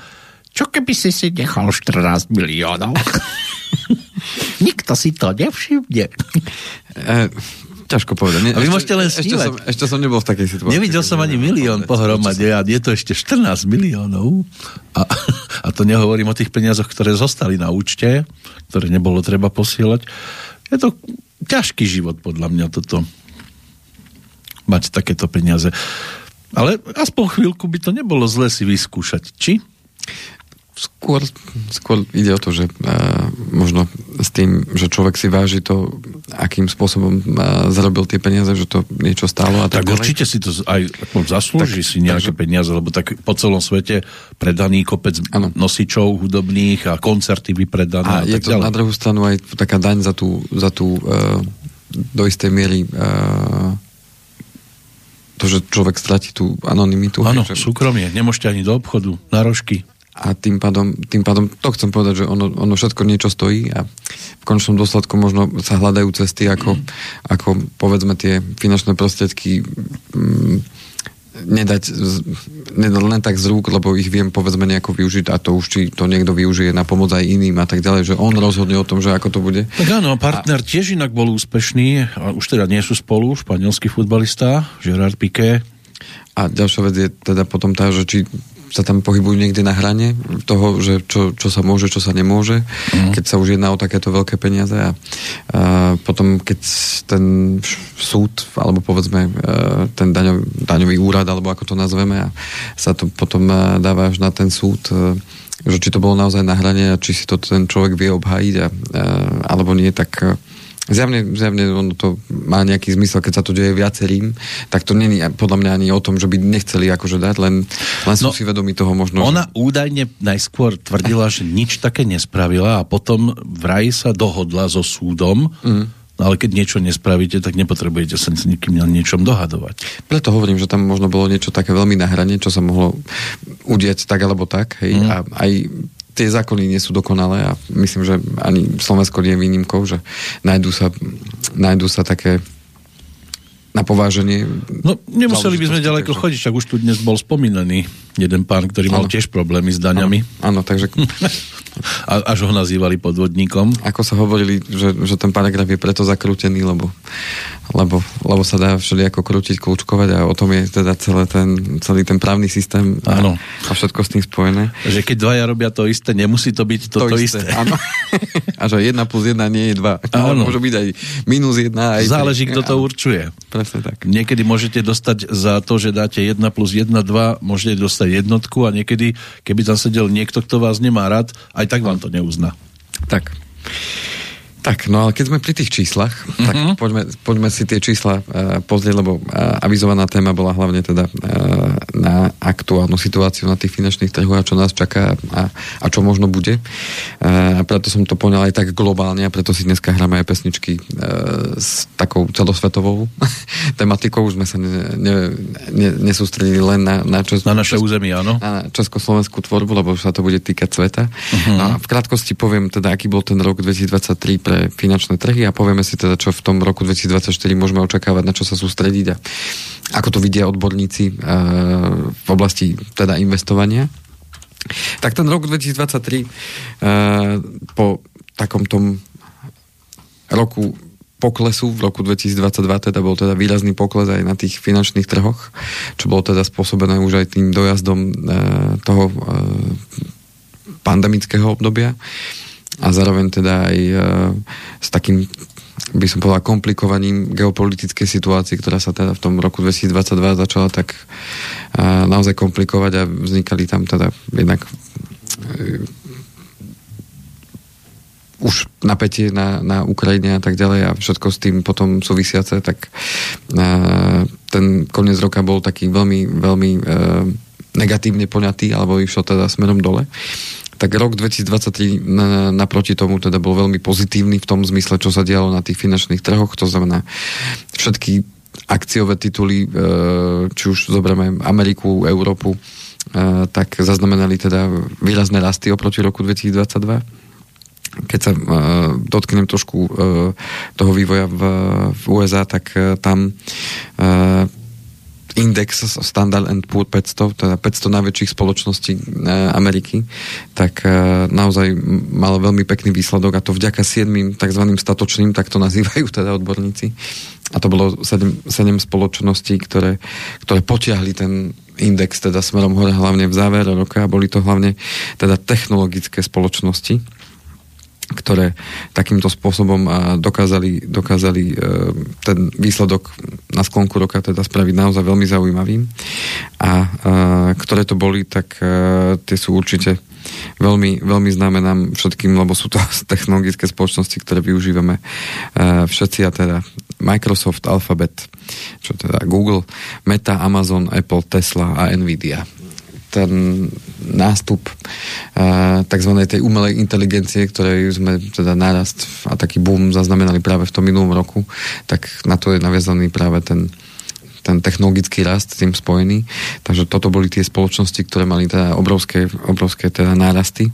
čo keby si si nechal 14 miliónov? Nikto si to nevšimne. E, ťažko povedať. Ne, a vy ešte, môžete len ešte som, ešte som nebol v takej situácii. Nevidel som ani milión pohromade a je to ešte 14 miliónov. A, a to nehovorím o tých peniazoch, ktoré zostali na účte, ktoré nebolo treba posielať. Je to ťažký život podľa mňa toto. Mať takéto peniaze. Ale aspoň chvíľku by to nebolo zle si vyskúšať. Či? Skôr, skôr ide o to, že uh, možno s tým, že človek si váži to, akým spôsobom uh, zarobil tie peniaze, že to niečo stálo. A tak, tak určite si to aj zaslúži tak, si nejaké takže... peniaze, lebo tak po celom svete predaný kopec ano. nosičov hudobných a koncerty vypredané. A, a je to ďalej. na druhú stranu aj taká daň za tú, za tú uh, do istej miery uh, to, že človek stratí tú anonymitu. Áno, súkromie. Nemôžete ani do obchodu, na rožky a tým pádom, tým pádom to chcem povedať, že ono, ono všetko niečo stojí a v končnom dôsledku možno sa hľadajú cesty, ako, mm. ako povedzme tie finančné prostriedky mm, nedať, nedať len tak z rúk, lebo ich viem povedzme nejako využiť a to už či to niekto využije na pomoc aj iným a tak ďalej, že on rozhodne o tom, že ako to bude. Tak áno, partner a... tiež inak bol úspešný, a už teda nie sú spolu, španielský futbalista, Gerard Piqué. A ďalšia vec je teda potom tá, že či sa tam pohybujú niekde na hrane toho, že čo, čo sa môže, čo sa nemôže, mm. keď sa už jedná o takéto veľké peniaze a, a potom keď ten súd, alebo povedzme e, ten daňový, daňový úrad, alebo ako to nazveme, a sa to potom e, dáva až na ten súd, e, že či to bolo naozaj na hrane a či si to ten človek vie obhájiť a, alebo nie, tak Zjavne, zjavne ono to má nejaký zmysel, keď sa to deje viacerým, tak to není podľa mňa ani o tom, že by nechceli akože dať, len, len no, sú si vedomi toho možno. Ona že... údajne najskôr tvrdila, že nič také nespravila a potom vraj sa dohodla so súdom, mm. No ale keď niečo nespravíte, tak nepotrebujete sa s nikým na niečom dohadovať. Preto hovorím, že tam možno bolo niečo také veľmi na hrane, čo sa mohlo udieť tak alebo tak. Hej? Mm. A aj tie zákony nie sú dokonalé a myslím, že ani Slovensko nie je výnimkou, že nájdú sa, nájdú sa také na pováženie. No, nemuseli by sme ďaleko takže... chodiť, však už tu dnes bol spomínaný jeden pán, ktorý mal ano. tiež problémy s daňami. Áno, takže... A, až ho nazývali podvodníkom. Ako sa hovorili, že, že ten paragraf je preto zakrútený, lebo, lebo, lebo sa dá všelijako krútiť, kľúčkovať a o tom je teda celé ten, celý ten právny systém a, a všetko s tým spojené. Že keď dvaja robia to isté, nemusí to byť to, to, to isté. isté. Áno. a že jedna plus jedna nie je dva. Áno. Môže byť aj minus jedna. Aj Záleží, kto to určuje. Presne tak. Niekedy môžete dostať za to, že dáte jedna plus jedna dva, môžete dostať jednotku a niekedy, keby tam sedel niekto, kto vás nemá rád, aj tak vám to neuzná. Tak. Tak, no ale keď sme pri tých číslach, mm-hmm. tak mhm. poďme, poďme si tie čísla uh, pozrieť, lebo uh, avizovaná téma bola hlavne teda uh, na aktuálnu situáciu na tých finančných trhoch a čo nás čaká a, a čo možno bude. Uh, a preto som to poňal aj tak globálne a preto si dneska hráme aj pesničky uh, s takou celosvetovou tematikou. Už sme sa ne, ne, ne, nesústredili len na, na, čes, na naše územie, áno? Na československú tvorbu, lebo už sa to bude týkať sveta. Uh-huh. A v krátkosti poviem teda, aký bol ten rok 2023 pre finančné trhy a povieme si teda, čo v tom roku 2024 môžeme očakávať, na čo sa sústrediť a ako to vidia odborníci uh, v oblasti teda investovania. Tak ten rok 2023 uh, eh, po takom tom roku poklesu v roku 2022 teda bol teda výrazný pokles aj na tých finančných trhoch, čo bolo teda spôsobené už aj tým dojazdom e, toho e, pandemického obdobia a zároveň teda aj e, s takým by som povedal komplikovaním geopolitickej situácie, ktorá sa teda v tom roku 2022 začala tak e, naozaj komplikovať a vznikali tam teda jednak e, už napätie na, na Ukrajine a tak ďalej a všetko s tým potom súvisiace, tak uh, ten koniec roka bol taký veľmi, veľmi uh, negatívne poňatý, alebo išlo teda smerom dole tak rok 2023 na, naproti tomu teda bol veľmi pozitívny v tom zmysle, čo sa dialo na tých finančných trhoch, to znamená všetky akciové tituly, e, či už zoberieme Ameriku, Európu, e, tak zaznamenali teda výrazné rasty oproti roku 2022 keď sa uh, dotknem trošku uh, toho vývoja v, v USA, tak uh, tam uh, index Standard and Poor 500, teda 500 najväčších spoločností e, Ameriky, tak e, naozaj mal veľmi pekný výsledok a to vďaka 7 tzv. statočným, tak to nazývajú teda odborníci. A to bolo 7, 7 spoločností, ktoré, ktoré potiahli ten index teda smerom hore hlavne v závere roka a boli to hlavne teda technologické spoločnosti ktoré takýmto spôsobom dokázali, dokázali e, ten výsledok na sklonku roka teda spraviť naozaj veľmi zaujímavým. A e, ktoré to boli, tak e, tie sú určite veľmi, veľmi známe nám všetkým, lebo sú to technologické spoločnosti, ktoré využívame všetci a teda Microsoft, Alphabet, čo teda Google, Meta, Amazon, Apple, Tesla a Nvidia ten nástup uh, tzv. tej umelej inteligencie, ktorej sme teda nárast a taký boom zaznamenali práve v tom minulom roku, tak na to je naviazaný práve ten ten technologický rast tým spojený. Takže toto boli tie spoločnosti, ktoré mali teda obrovské, obrovské teda nárasty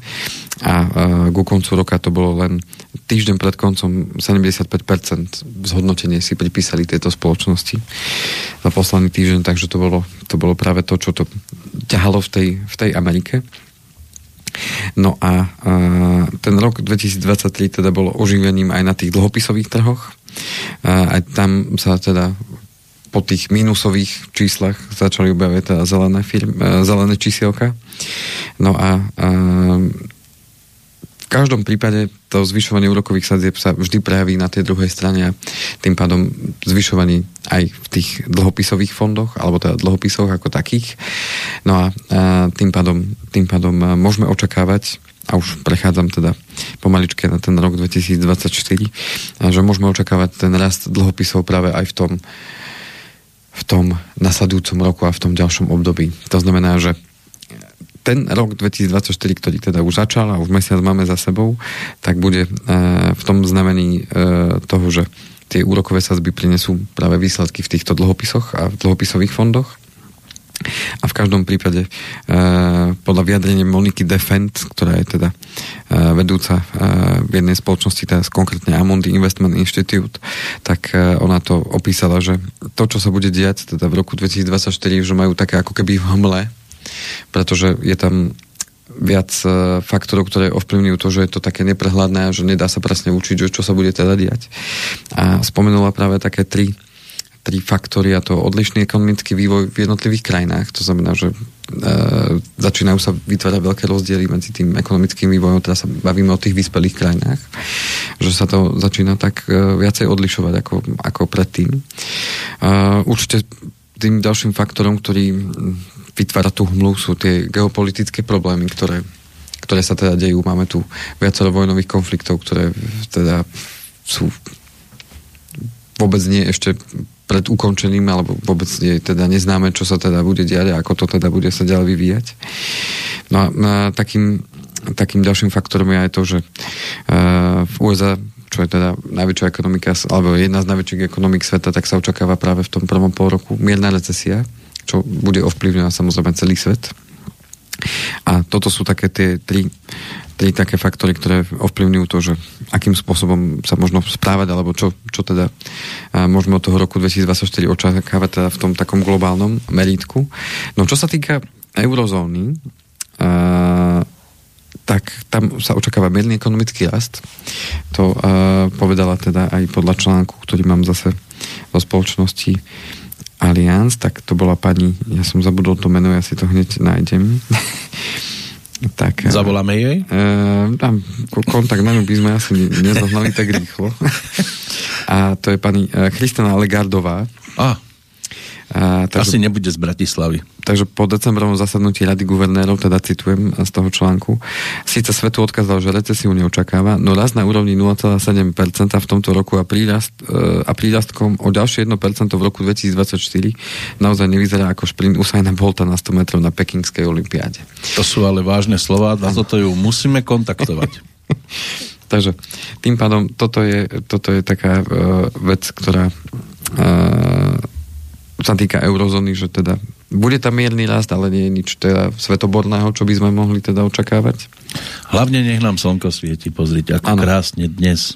a uh, ku koncu roka to bolo len týždeň pred koncom 75% zhodnotenie si pripísali tieto spoločnosti za posledný týždeň, takže to bolo, to bolo práve to, čo to ťahalo v tej, v tej Amerike. No a uh, ten rok 2023 teda bol oživením aj na tých dlhopisových trhoch. Uh, aj tam sa teda po tých mínusových číslach začali objavať teda zelené, firm, e, zelené čísielka. No a, a každom prípade to zvyšovanie úrokových sadzieb sa vždy prejaví na tej druhej strane a tým pádom zvyšovanie aj v tých dlhopisových fondoch, alebo teda dlhopisoch ako takých. No a, a tým, pádom, tým pádom môžeme očakávať a už prechádzam teda pomaličke na ten rok 2024, že môžeme očakávať ten rast dlhopisov práve aj v tom v tom nasledujúcom roku a v tom ďalšom období. To znamená, že ten rok 2024, ktorý teda už začal a už mesiac máme za sebou, tak bude e, v tom znamení e, toho, že tie úrokové sazby prinesú práve výsledky v týchto dlhopisoch a v dlhopisových fondoch. A v každom prípade e, podľa vyjadrenia Moniky Defend, ktorá je teda vedúca e, v jednej spoločnosti, teda konkrétne Amundi Investment Institute, tak ona to opísala, že to, čo sa bude diať teda v roku 2024, že majú také ako keby v hmle, pretože je tam viac e, faktorov, ktoré ovplyvňujú to, že je to také neprehľadné a že nedá sa presne učiť, čo sa bude teda diať. A spomenula práve také tri tri faktory a to odlišný ekonomický vývoj v jednotlivých krajinách. To znamená, že e, začínajú sa vytvárať veľké rozdiely medzi tým ekonomickým vývojom, teraz sa bavíme o tých vyspelých krajinách, že sa to začína tak e, viacej odlišovať ako, ako predtým. E, určite tým ďalším faktorom, ktorý vytvára tú hmlu, sú tie geopolitické problémy, ktoré, ktoré sa teda dejú. Máme tu viacero vojnových konfliktov, ktoré teda sú vôbec nie ešte pred ukončením, alebo vôbec nie, teda neznáme, čo sa teda bude diať a ako to teda bude sa ďalej vyvíjať. No a, a takým, takým ďalším faktorom je aj to, že uh, v USA čo je teda najväčšia ekonomika, alebo jedna z najväčších ekonomik sveta, tak sa očakáva práve v tom prvom pol roku mierna recesia, čo bude ovplyvňovať samozrejme celý svet. A toto sú také tie tri, tri také faktory, ktoré ovplyvňujú to, že akým spôsobom sa možno správať, alebo čo, čo teda môžeme od toho roku 2024 očakávať teda v tom takom globálnom merítku. No čo sa týka eurozóny, tak tam sa očakáva mierny ekonomický rast. To uh, povedala teda aj podľa článku, ktorý mám zase vo spoločnosti Allianz, tak to bola pani, ja som zabudol to meno, ja si to hneď nájdem. tak, Zavoláme jej? Tam kontakt na by sme asi nezaznali tak rýchlo. A to je pani Christina Legardová. Ah. A, takže, Asi nebude z Bratislavy. Takže po decembrovom zasadnutí Rady guvernérov, teda citujem z toho článku, síce svetu odkázal, že recesiu neočakáva, no raz na úrovni 0,7% v tomto roku a, prírast, e, a prírastkom o ďalšie 1% v roku 2024 naozaj nevyzerá ako šprint Usaina Bolta na 100 metrov na Pekingskej olympiáde. To sú ale vážne slova, na toto ju musíme kontaktovať. Takže tým pádom toto je, toto je taká uh, vec, ktorá uh, sa týka eurozóny, že teda bude tam mierny rast, ale nie je nič teda svetoborného, čo by sme mohli teda očakávať. Hlavne nech nám slnko svieti, pozrite, ako ano. krásne dnes.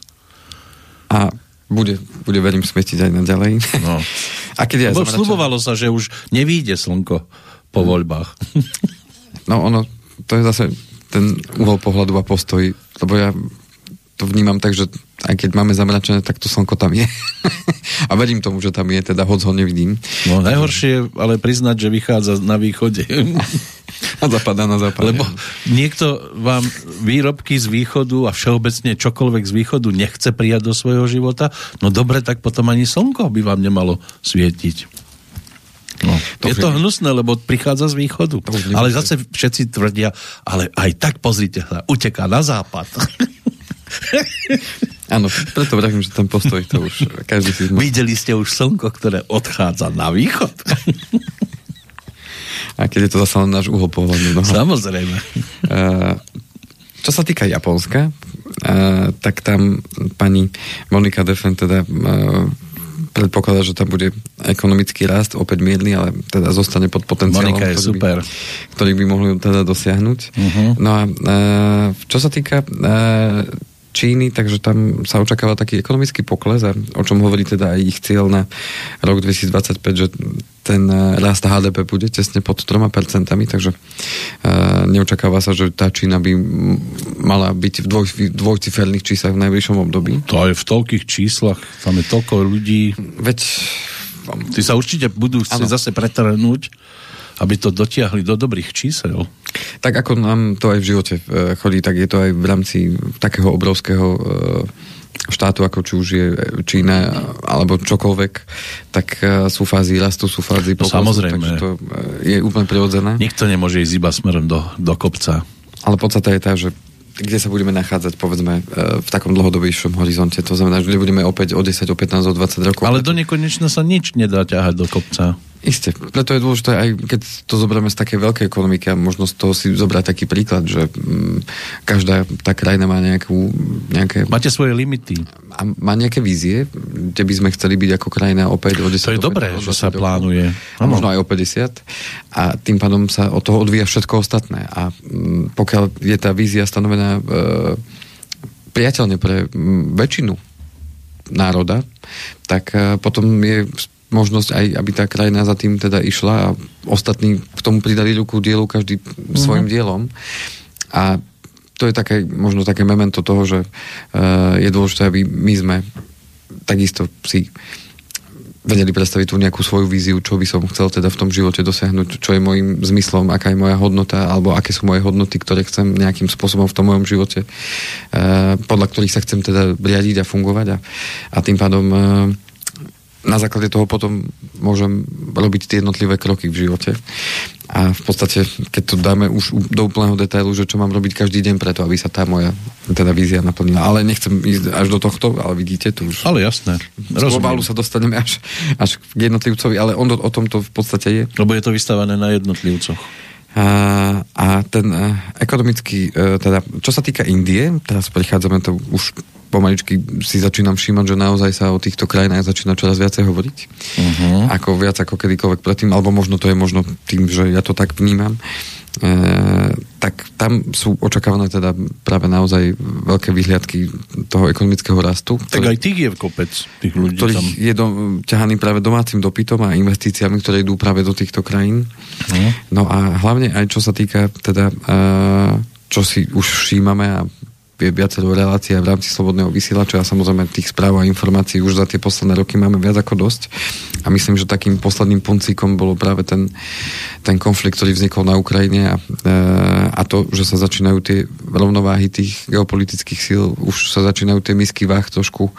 A bude, bude verím svietiť aj naďalej. No. A keď Lebo slubovalo sa, že už nevíde slnko po voľbách. No ono, to je zase ten uhol pohľadu a postoj, lebo ja to vnímam tak, že aj keď máme zamračené, tak to slnko tam je. a verím tomu, že tam je, teda hoď ho nevidím. No najhoršie je ale priznať, že vychádza na východe. a zapadá na západe. Lebo niekto vám výrobky z východu a všeobecne čokoľvek z východu nechce prijať do svojho života, no dobre, tak potom ani slnko by vám nemalo svietiť. No, to je to hnusné, lebo prichádza z východu. Ale zase všetci tvrdia, ale aj tak pozrite sa, uteká na západ. Áno, preto vravím, že ten postoj to už každý si zma... Videli ste už slnko, ktoré odchádza na východ? A keď je to zase len náš uhol pohľadu. No. Samozrejme. Čo sa týka Japonska, tak tam pani Monika Defen teda predpokladá, že tam bude ekonomický rast, opäť mierny, ale teda zostane pod potenciálom, Monika je ktorý, super. By, ktorý by mohli teda dosiahnuť. Uh-huh. No a čo sa týka Číny, takže tam sa očakáva taký ekonomický pokles, a o čom hovorí teda aj ich cieľ na rok 2025, že ten eh, rast HDP bude tesne pod 3%, takže uh, neočakáva sa, že tá Čína by mala byť v dvoj, dvojciferných číslach v najbližšom období. To aj v toľkých číslach, tam je toľko ľudí. Veď... Ty sa určite budú chcieť zase pretrhnúť aby to dotiahli do dobrých čísel. Tak ako nám to aj v živote e, chodí, tak je to aj v rámci takého obrovského e, štátu, ako či už je Čína alebo čokoľvek, tak e, sú fázy rastu, sú fázy no, samozrejme. takže to je úplne prirodzené. Nikto nemôže ísť iba smerom do, do kopca. Ale podstata je tá, že kde sa budeme nachádzať, povedzme, v takom dlhodobejšom horizonte. To znamená, že budeme opäť o 10, o 15, o 20 rokov. Ale do nekonečna sa nič nedá ťahať do kopca. Isté, preto je dôležité aj keď to zoberieme z také veľkej ekonomiky a možno z toho si zobrať taký príklad, že mm, každá tá krajina má nejakú, nejaké... Máte svoje limity. A má nejaké vízie, kde by sme chceli byť ako krajina opäť o 10 To je dobré, že sa plánuje. A možno aj o 50. A tým pádom sa od toho odvíja všetko ostatné. A mm, pokiaľ je tá vízia stanovená e, priateľne pre m, väčšinu národa, tak e, potom je možnosť aj, aby tá krajina za tým teda išla a ostatní k tomu pridali ruku dielu každý mm-hmm. svojim dielom. A to je také, možno také memento toho, že uh, je dôležité, aby my sme takisto si vedeli predstaviť tú nejakú svoju víziu, čo by som chcel teda v tom živote dosiahnuť, čo je môjim zmyslom, aká je moja hodnota, alebo aké sú moje hodnoty, ktoré chcem nejakým spôsobom v tom mojom živote, uh, podľa ktorých sa chcem teda riadiť a fungovať a, a tým pádom uh, na základe toho potom môžem robiť tie jednotlivé kroky v živote. A v podstate, keď to dáme už do úplného detailu, že čo mám robiť každý deň preto, aby sa tá moja teda vízia naplnila. Ale nechcem ísť až do tohto, ale vidíte tu už. Ale jasné. Z globálu sa dostaneme až, až k jednotlivcovi, ale on o tom to v podstate je. Lebo je to vystávané na jednotlivcoch. A, a ten a, ekonomický, a, teda, čo sa týka Indie, teraz prichádzame to už pomaličky si začínam všímať, že naozaj sa o týchto krajinách začína čoraz viacej hovoriť. Uh-huh. Ako viac ako kedykoľvek predtým, alebo možno to je možno tým, že ja to tak vnímam. E, tak tam sú očakávané teda práve naozaj veľké vyhliadky toho ekonomického rastu. Tak ktorý, aj tých je kopec, tých ľudí ktorý tam. je do, ťahaný práve domácim dopytom a investíciami, ktoré idú práve do týchto krajín. Uh-huh. No a hlavne aj čo sa týka teda, e, čo si už všímame a je viacero relácií v rámci slobodného vysielača a samozrejme tých správ a informácií už za tie posledné roky máme viac ako dosť. A myslím, že takým posledným puncíkom bolo práve ten, ten konflikt, ktorý vznikol na Ukrajine a, e, a to, že sa začínajú tie rovnováhy tých geopolitických síl, už sa začínajú tie misky váh trošku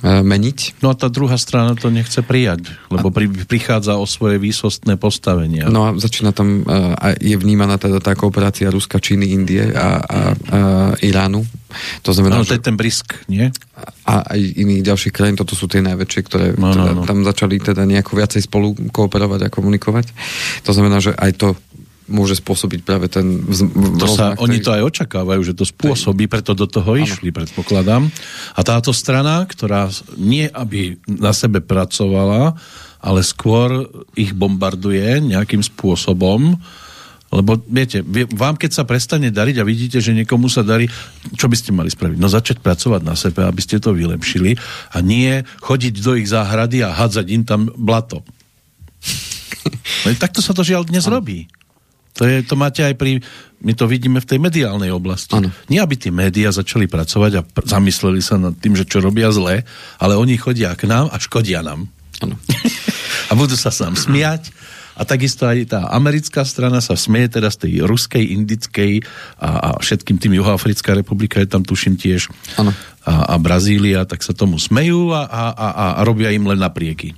meniť. No a tá druhá strana to nechce prijať, lebo pri, prichádza o svoje výsostné postavenie. No a začína tam, e, a je vnímaná teda tá kooperácia Ruska, Číny, Indie a, a, a Iránu to znamená, no, to je ten brisk, nie? A aj iných ďalších krajín, toto sú tie najväčšie, ktoré no, no, teda, no. tam začali teda nejako viacej spolu kooperovať a komunikovať. To znamená, že aj to môže spôsobiť práve ten vz, to sa, ktorý... Oni to aj očakávajú, že to spôsobí, preto do toho ano. išli, predpokladám. A táto strana, ktorá nie aby na sebe pracovala, ale skôr ich bombarduje nejakým spôsobom, lebo viete, vám keď sa prestane dariť a vidíte, že niekomu sa darí, čo by ste mali spraviť? No začať pracovať na sebe, aby ste to vylepšili a nie chodiť do ich záhrady a hádzať im tam blato. No, takto sa to žiaľ dnes ano. robí. To, je, to máte aj pri, my to vidíme v tej mediálnej oblasti. Ano. Nie, aby tie médiá začali pracovať a pr- zamysleli sa nad tým, že čo robia zle, ale oni chodia k nám a škodia nám. Ano. a budú sa sám smiať a takisto aj tá americká strana sa smeje teda z tej ruskej, indickej a, a všetkým tým Juhoafrická republika je tam tuším tiež ano. A, a Brazília, tak sa tomu smejú a, a, a, a robia im len naprieky.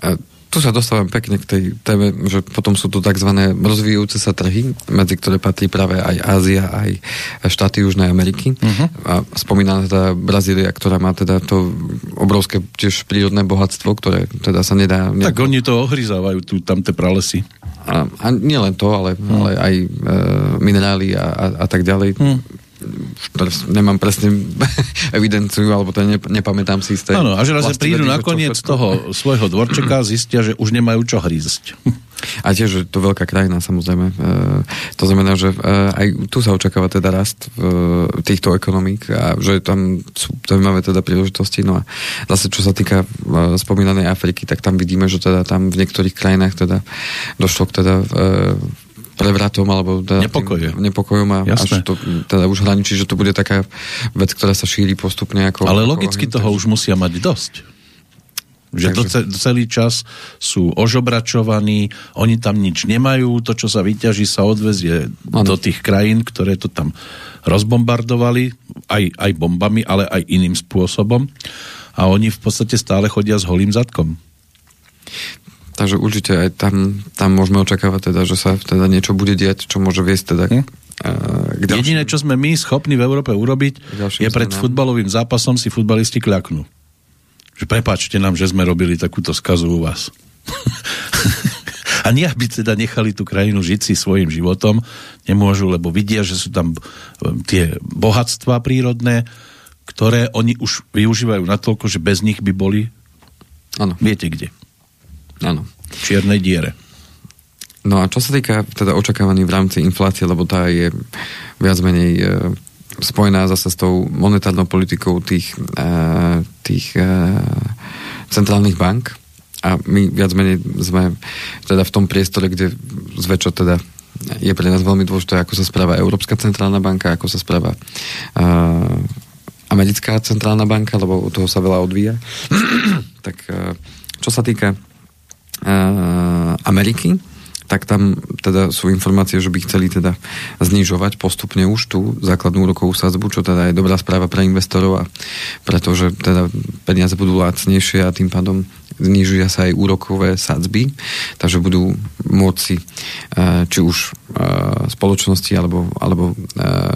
A tu sa dostávam pekne k tej téme, že potom sú tu tzv. rozvíjúce sa trhy, medzi ktoré patrí práve aj Ázia, aj štáty Južnej Ameriky. Uh-huh. A spomínaná teda Brazília, ktorá má teda to obrovské tiež prírodné bohatstvo, ktoré teda sa nedá... Nejako... Tak oni to ohryzávajú, tu, tam tie pralesy. A, a nie len to, ale, uh-huh. ale aj e, minerály a, a, a tak ďalej. Uh-huh nemám presne evidenciu, alebo to ne, nepamätám si tej... Áno, a že raz prídu nakoniec toho svojho dvorčeka, zistia, že už nemajú čo hrízť. A tiež, že to veľká krajina, samozrejme. E, to znamená, že e, aj tu sa očakáva teda rast v týchto ekonomík a že tam sú zaujímavé teda príležitosti. No a zase, čo sa týka e, spomínanej Afriky, tak tam vidíme, že teda tam v niektorých krajinách teda došlo k teda prevratom alebo teda Nepokoje. nepokojom a Jasné. až to teda už hraničí, že to bude taká vec, ktorá sa šíri postupne. Ako, Ale ako logicky toho už musia mať dosť. Že to celý čas sú ožobračovaní, oni tam nič nemajú, to, čo sa vyťaží, sa odvezie ano. do tých krajín, ktoré to tam rozbombardovali, aj, aj bombami, ale aj iným spôsobom. A oni v podstate stále chodia s holým zadkom. Takže určite aj tam, tam môžeme očakávať teda, že sa teda niečo bude diať, čo môže viesť teda hm? Uh, Jediné, čo sme my schopní v Európe urobiť, je pred stranám. futbalovým zápasom si futbalisti kľaknú. Že prepáčte nám, že sme robili takúto skazu u vás. A nie, aby teda nechali tú krajinu žiť si svojim životom, nemôžu, lebo vidia, že sú tam um, tie bohatstva prírodné, ktoré oni už využívajú natoľko, že bez nich by boli ano. viete kde. Áno. Čiernej diere. No a čo sa týka teda očakávaní v rámci inflácie, lebo tá je viac menej e, spojená zase s tou monetárnou politikou tých, e, tých e, centrálnych bank a my viac menej sme teda v tom priestore, kde zväčša teda je pre nás veľmi dôležité, ako sa správa Európska centrálna banka, ako sa správa uh, Americká centrálna banka, lebo od toho sa veľa odvíja. tak uh, čo sa týka Ameriky, tak tam teda sú informácie, že by chceli teda znižovať postupne už tú základnú úrokovú sadzbu, čo teda je dobrá správa pre investorov a pretože teda peniaze budú lacnejšie a tým pádom znižujú sa aj úrokové sadzby, takže budú môcť či už spoločnosti alebo, alebo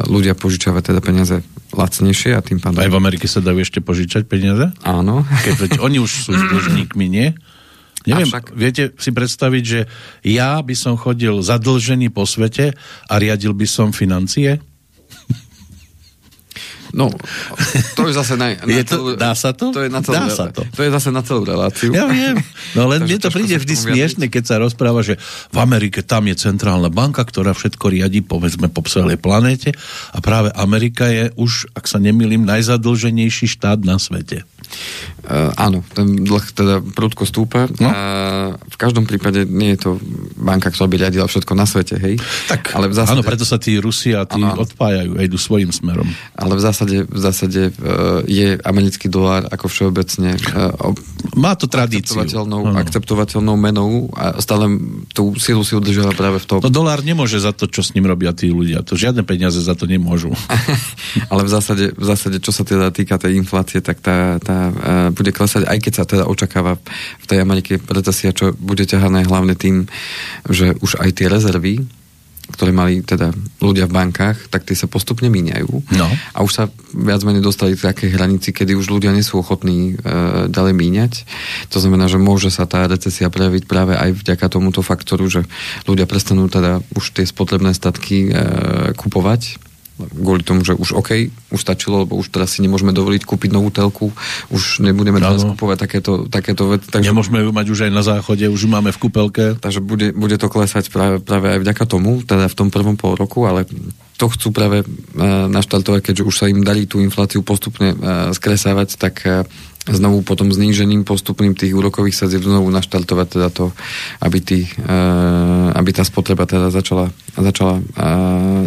ľudia požičavať teda peniaze lacnejšie a tým pádom... Aj v Amerike sa dajú ešte požičať peniaze? Áno. Keď oni už sú dlžníkmi, nie? Neviem, Avšak... viete si predstaviť, že ja by som chodil zadlžený po svete a riadil by som financie? No, to je zase na, na je to, celú, dá sa to? To je, na celú, dá sa to. to je zase na celú reláciu. Ja viem. No len mne to príde vždy smiešne, keď sa rozpráva, že v Amerike tam je centrálna banka, ktorá všetko riadi, povedzme, po celej planéte a práve Amerika je už, ak sa nemýlim, najzadlženejší štát na svete. Uh, áno, ten dlh teda prudko stúpa. No? Uh, v každom prípade nie je to banka, ktorá by riadila všetko na svete, hej? Tak, ale v zásade... áno, preto sa tí Rusi a tí áno, odpájajú, idú svojim smerom. Ale v zásade, v zásade uh, je americký dolár ako všeobecne uh, má to tradíciu. Akceptovateľnou, akceptovateľnou menou a stále tú silu si udržiava práve v tom. No dolár nemôže za to, čo s ním robia tí ľudia. To žiadne peniaze za to nemôžu. ale v zásade, v zásade, čo sa teda týka tej inflácie, tak tá, tá bude klesať, aj keď sa teda očakáva v tej Amerike recesia, čo bude ťahané hlavne tým, že už aj tie rezervy, ktoré mali teda ľudia v bankách, tak tie sa postupne míňajú. No. A už sa viac menej dostali k takej hranici, kedy už ľudia nie sú ochotní e, ďalej míňať. To znamená, že môže sa tá recesia prejaviť práve aj vďaka tomuto faktoru, že ľudia prestanú teda už tie spotrebné statky e, kupovať kvôli tomu, že už OK, už stačilo, lebo už teraz si nemôžeme dovoliť kúpiť novú telku, už nebudeme teraz kúpovať takéto, takéto veci. Takže, Nemôžeme ju mať už aj na záchode, už ju máme v kúpelke. Takže bude, bude to klesať práve, práve aj vďaka tomu, teda v tom prvom pol roku, ale to chcú práve e, naštartovať, keďže už sa im darí tú infláciu postupne e, skresávať, tak e, znovu potom znížením postupným tých úrokových sadzieb znovu naštartovať teda to, aby, tí, uh, aby tá spotreba teda začala, začala uh,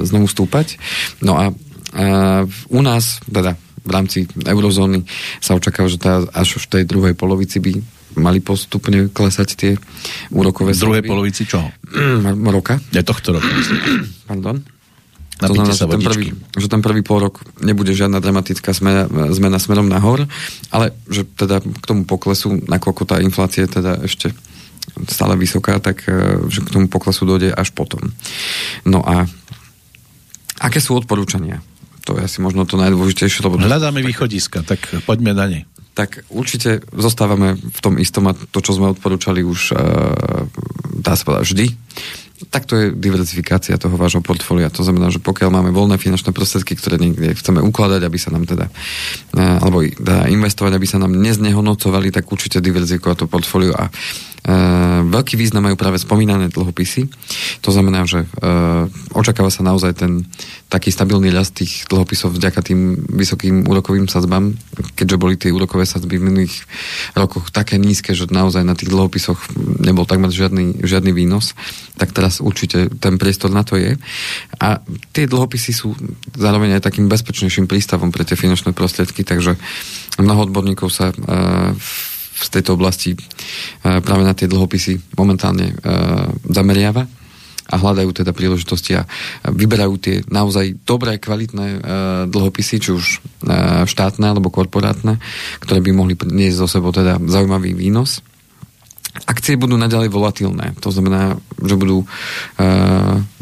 znovu stúpať. No a uh, u nás, teda v rámci eurozóny sa očakáva, že tá, až v tej druhej polovici by mali postupne klesať tie úrokové V druhej polovici čoho? roka. Je tohto roka. Pardon. To znamená, že ten, prvý, že ten prvý pol rok nebude žiadna dramatická zmena, zmena smerom nahor, ale že teda k tomu poklesu, nakoľko tá inflácia je teda ešte stále vysoká, tak e, že k tomu poklesu dojde až potom. No a aké sú odporúčania? To je asi možno to najdôležitejšie. Lebo Hľadáme východiska, tak poďme na ne. Tak určite zostávame v tom istom a to, čo sme odporúčali už e, dá sa povedať vždy tak to je diverzifikácia toho vášho portfólia. To znamená, že pokiaľ máme voľné finančné prostriedky, ktoré niekde chceme ukladať, aby sa nám teda, e, alebo teda investovať, aby sa nám neznehodnocovali, tak určite diverzifikovať to portfólio a veľký význam majú práve spomínané dlhopisy. To znamená, že e, očakáva sa naozaj ten taký stabilný rast tých dlhopisov vďaka tým vysokým úrokovým sadzbám, keďže boli tie úrokové sadzby v minulých rokoch také nízke, že naozaj na tých dlhopisoch nebol takmer žiadny, žiadny výnos, tak teraz určite ten priestor na to je. A tie dlhopisy sú zároveň aj takým bezpečnejším prístavom pre tie finančné prostriedky, takže mnoho odborníkov sa uh, z tejto oblasti e, práve na tie dlhopisy momentálne e, zameriava a hľadajú teda príležitosti a vyberajú tie naozaj dobré, kvalitné e, dlhopisy, či už štátne alebo korporátne, ktoré by mohli niesť zo sebou teda zaujímavý výnos. Akcie budú naďalej volatilné, to znamená, že budú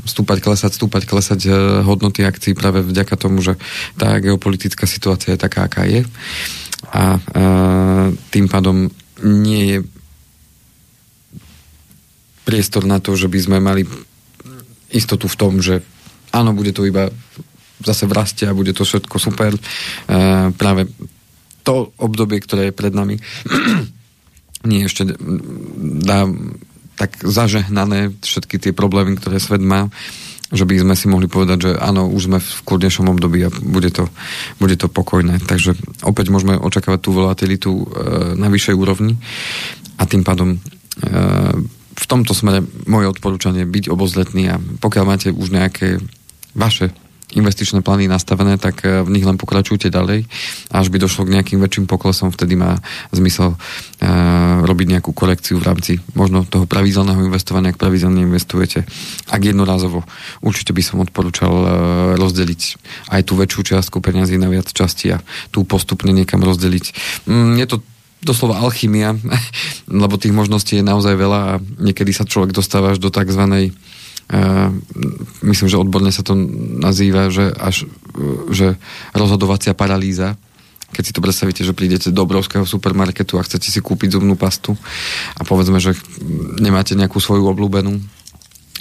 stúpať, klesať, stúpať, klesať hodnoty akcií práve vďaka tomu, že tá geopolitická situácia je taká, aká je a, a tým pádom nie je priestor na to, že by sme mali istotu v tom, že áno, bude to iba zase v raste a bude to všetko super. E, práve to obdobie, ktoré je pred nami, nie ešte dá tak zažehnané všetky tie problémy, ktoré svet má že by sme si mohli povedať, že áno, už sme v kľudnejšom období a bude to, bude to pokojné. Takže opäť môžeme očakávať tú volatilitu e, na vyššej úrovni a tým pádom e, v tomto smere moje odporúčanie byť obozretný a pokiaľ máte už nejaké vaše investičné plány nastavené, tak eh, v nich len pokračujte ďalej. Až by došlo k nejakým väčším poklesom, vtedy má zmysel uh, robiť nejakú korekciu v rámci možno toho pravidelného investovania, ak pravidelne investujete. Ak jednorázovo, určite by som odporúčal uh, rozdeliť aj tú väčšiu čiastku peniazy na viac časti a tú postupne niekam rozdeliť. Mm, je to doslova alchymia, lebo tých možností je naozaj veľa a niekedy sa človek dostáva až do tzv. Uh, myslím, že odborne sa to nazýva, že až uh, že rozhodovacia paralýza, keď si to predstavíte, že prídete do obrovského supermarketu a chcete si kúpiť zubnú pastu a povedzme, že nemáte nejakú svoju obľúbenú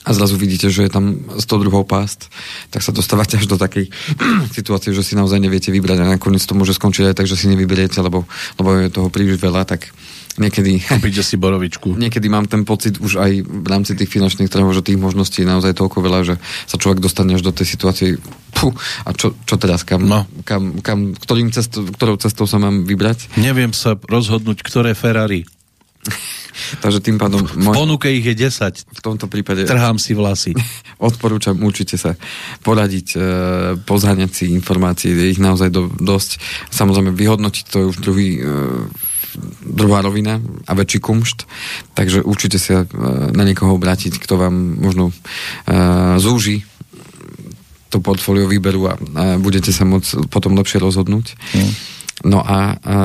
a zrazu vidíte, že je tam 100 druhov pást, tak sa dostávate až do takej situácie, že si naozaj neviete vybrať a nakoniec to môže skončiť aj tak, že si nevyberiete, lebo, lebo je toho príliš veľa, tak niekedy... Kúpite si borovičku. Niekedy mám ten pocit už aj v rámci tých finančných trhov, že tých možností je naozaj toľko veľa, že sa človek dostane až do tej situácie, puh, a čo, čo teraz, kam, no. kam, kam ktorým cesto, ktorou cestou sa mám vybrať? Neviem sa rozhodnúť, ktoré Ferrari. Takže tým pádom... Môj... V ponuke ich je 10. V tomto prípade... Trhám si vlasy. Odporúčam určite sa poradiť, e, pozháňať si informácie, je ich naozaj do, dosť. Samozrejme, vyhodnotiť to je už druhý e, druhá rovina a väčší kumšt, takže určite sa e, na niekoho obrátiť, kto vám možno uh, zúži to portfólio výberu a, a budete sa môcť potom lepšie rozhodnúť. Mm. No a, a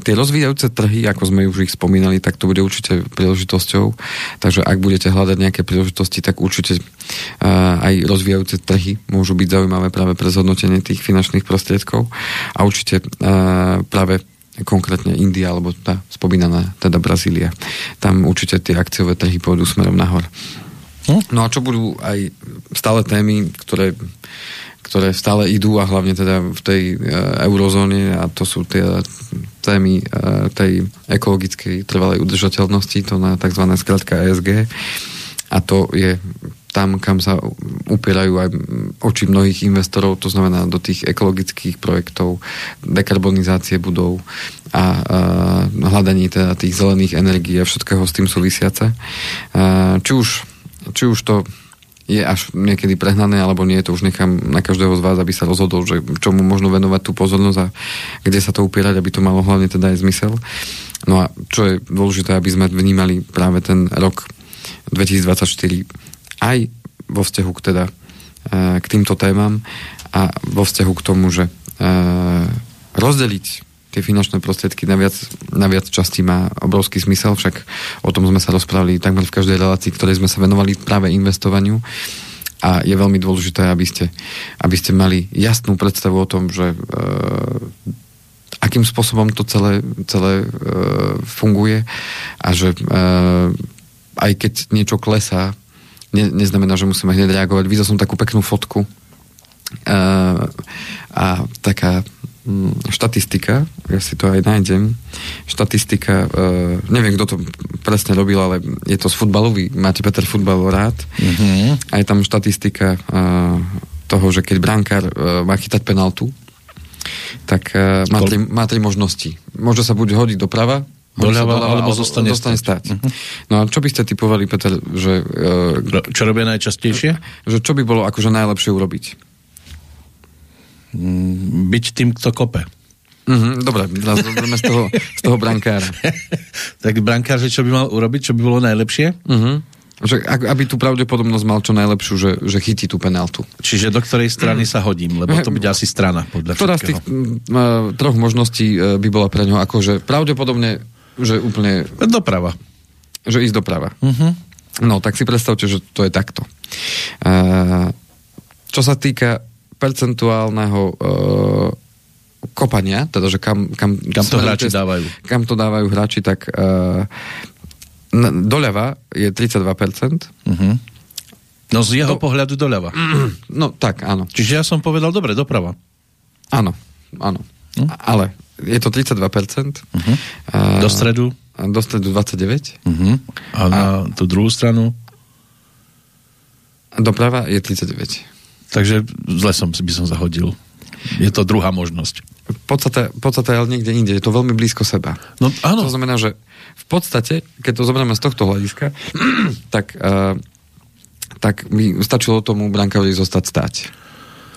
tie rozvíjajúce trhy, ako sme už ich spomínali, tak to bude určite príležitosťou. Takže ak budete hľadať nejaké príležitosti, tak určite a, aj rozvíjajúce trhy môžu byť zaujímavé práve pre zhodnotenie tých finančných prostriedkov. A určite a, práve konkrétne India alebo tá spomínaná teda Brazília. Tam určite tie akciové trhy pôjdu smerom nahor. Hm? No a čo budú aj stále témy, ktoré, ktoré stále idú a hlavne teda v tej e, eurozóne a to sú tie témy e, tej ekologickej trvalej udržateľnosti, to na tzv. skratka ESG a to je tam, kam sa upierajú aj oči mnohých investorov, to znamená do tých ekologických projektov, dekarbonizácie budov a, a hľadaní teda tých zelených energií a všetkého s tým súvisiace. A, či, už, či už to je až niekedy prehnané, alebo nie, to už nechám na každého z vás, aby sa rozhodol, že čomu možno venovať tú pozornosť a kde sa to upierať, aby to malo hlavne teda aj zmysel. No a čo je dôležité, aby sme vnímali práve ten rok 2024 aj vo vzťahu k, teda, e, k týmto témam a vo vzťahu k tomu, že e, rozdeliť tie finančné prostriedky na viac, na viac častí má obrovský zmysel, však o tom sme sa rozprávali takmer v každej relácii, ktorej sme sa venovali práve investovaniu. A je veľmi dôležité, aby ste, aby ste mali jasnú predstavu o tom, že e, akým spôsobom to celé, celé e, funguje a že e, aj keď niečo klesá ne, neznamená, že musíme hneď reagovať. Videl som takú peknú fotku uh, a taká um, štatistika, ja si to aj nájdem, štatistika, uh, neviem, kto to presne robil, ale je to z futbalu, vy máte Peter futbal rád mm-hmm. a je tam štatistika uh, toho, že keď brankár uh, má chytať penaltu, tak uh, má, tri, má tri možnosti. Môže sa buď hodiť doprava, doľava, doľava alebo zostane, zostane stať. stať. Uh-huh. No a čo by ste typovali, Peter, že... Uh, čo robia najčastejšie? Že čo by bolo akože najlepšie urobiť? Mm, byť tým, kto kope. Uh-huh, dobre, teraz z toho, z toho brankára. tak brankár, že čo by mal urobiť, čo by bolo najlepšie? Uh-huh. Že, aby tú pravdepodobnosť mal čo najlepšiu, že, že chytí tú penaltu. Čiže do ktorej strany sa hodím, lebo to bude asi strana podľa Ktorá z tých uh, troch možností uh, by bola pre ňo akože pravdepodobne že úplne... Doprava. Že ísť doprava. Uh-huh. No, tak si predstavte, že to je takto. Uh, čo sa týka percentuálneho uh, kopania, teda, že kam, kam, kam to hráči test, dávajú. Kam to dávajú hráči, tak uh, doľava je 32%. Uh-huh. No z jeho to... pohľadu doľava. No tak, áno. Čiže ja som povedal, dobre, doprava. Áno, áno. Hm? Ale je to 32%. Uh-huh. A, do stredu? A do stredu 29. Uh-huh. A na a, tú druhú stranu? Doprava je 39. Takže zle som, by som zahodil. Je to druhá možnosť. V podstate, v podstate ale niekde inde. Je to veľmi blízko seba. No áno. To znamená, že v podstate, keď to zoberieme z tohto hľadiska, tak, uh, tak by stačilo tomu brankárovi zostať stať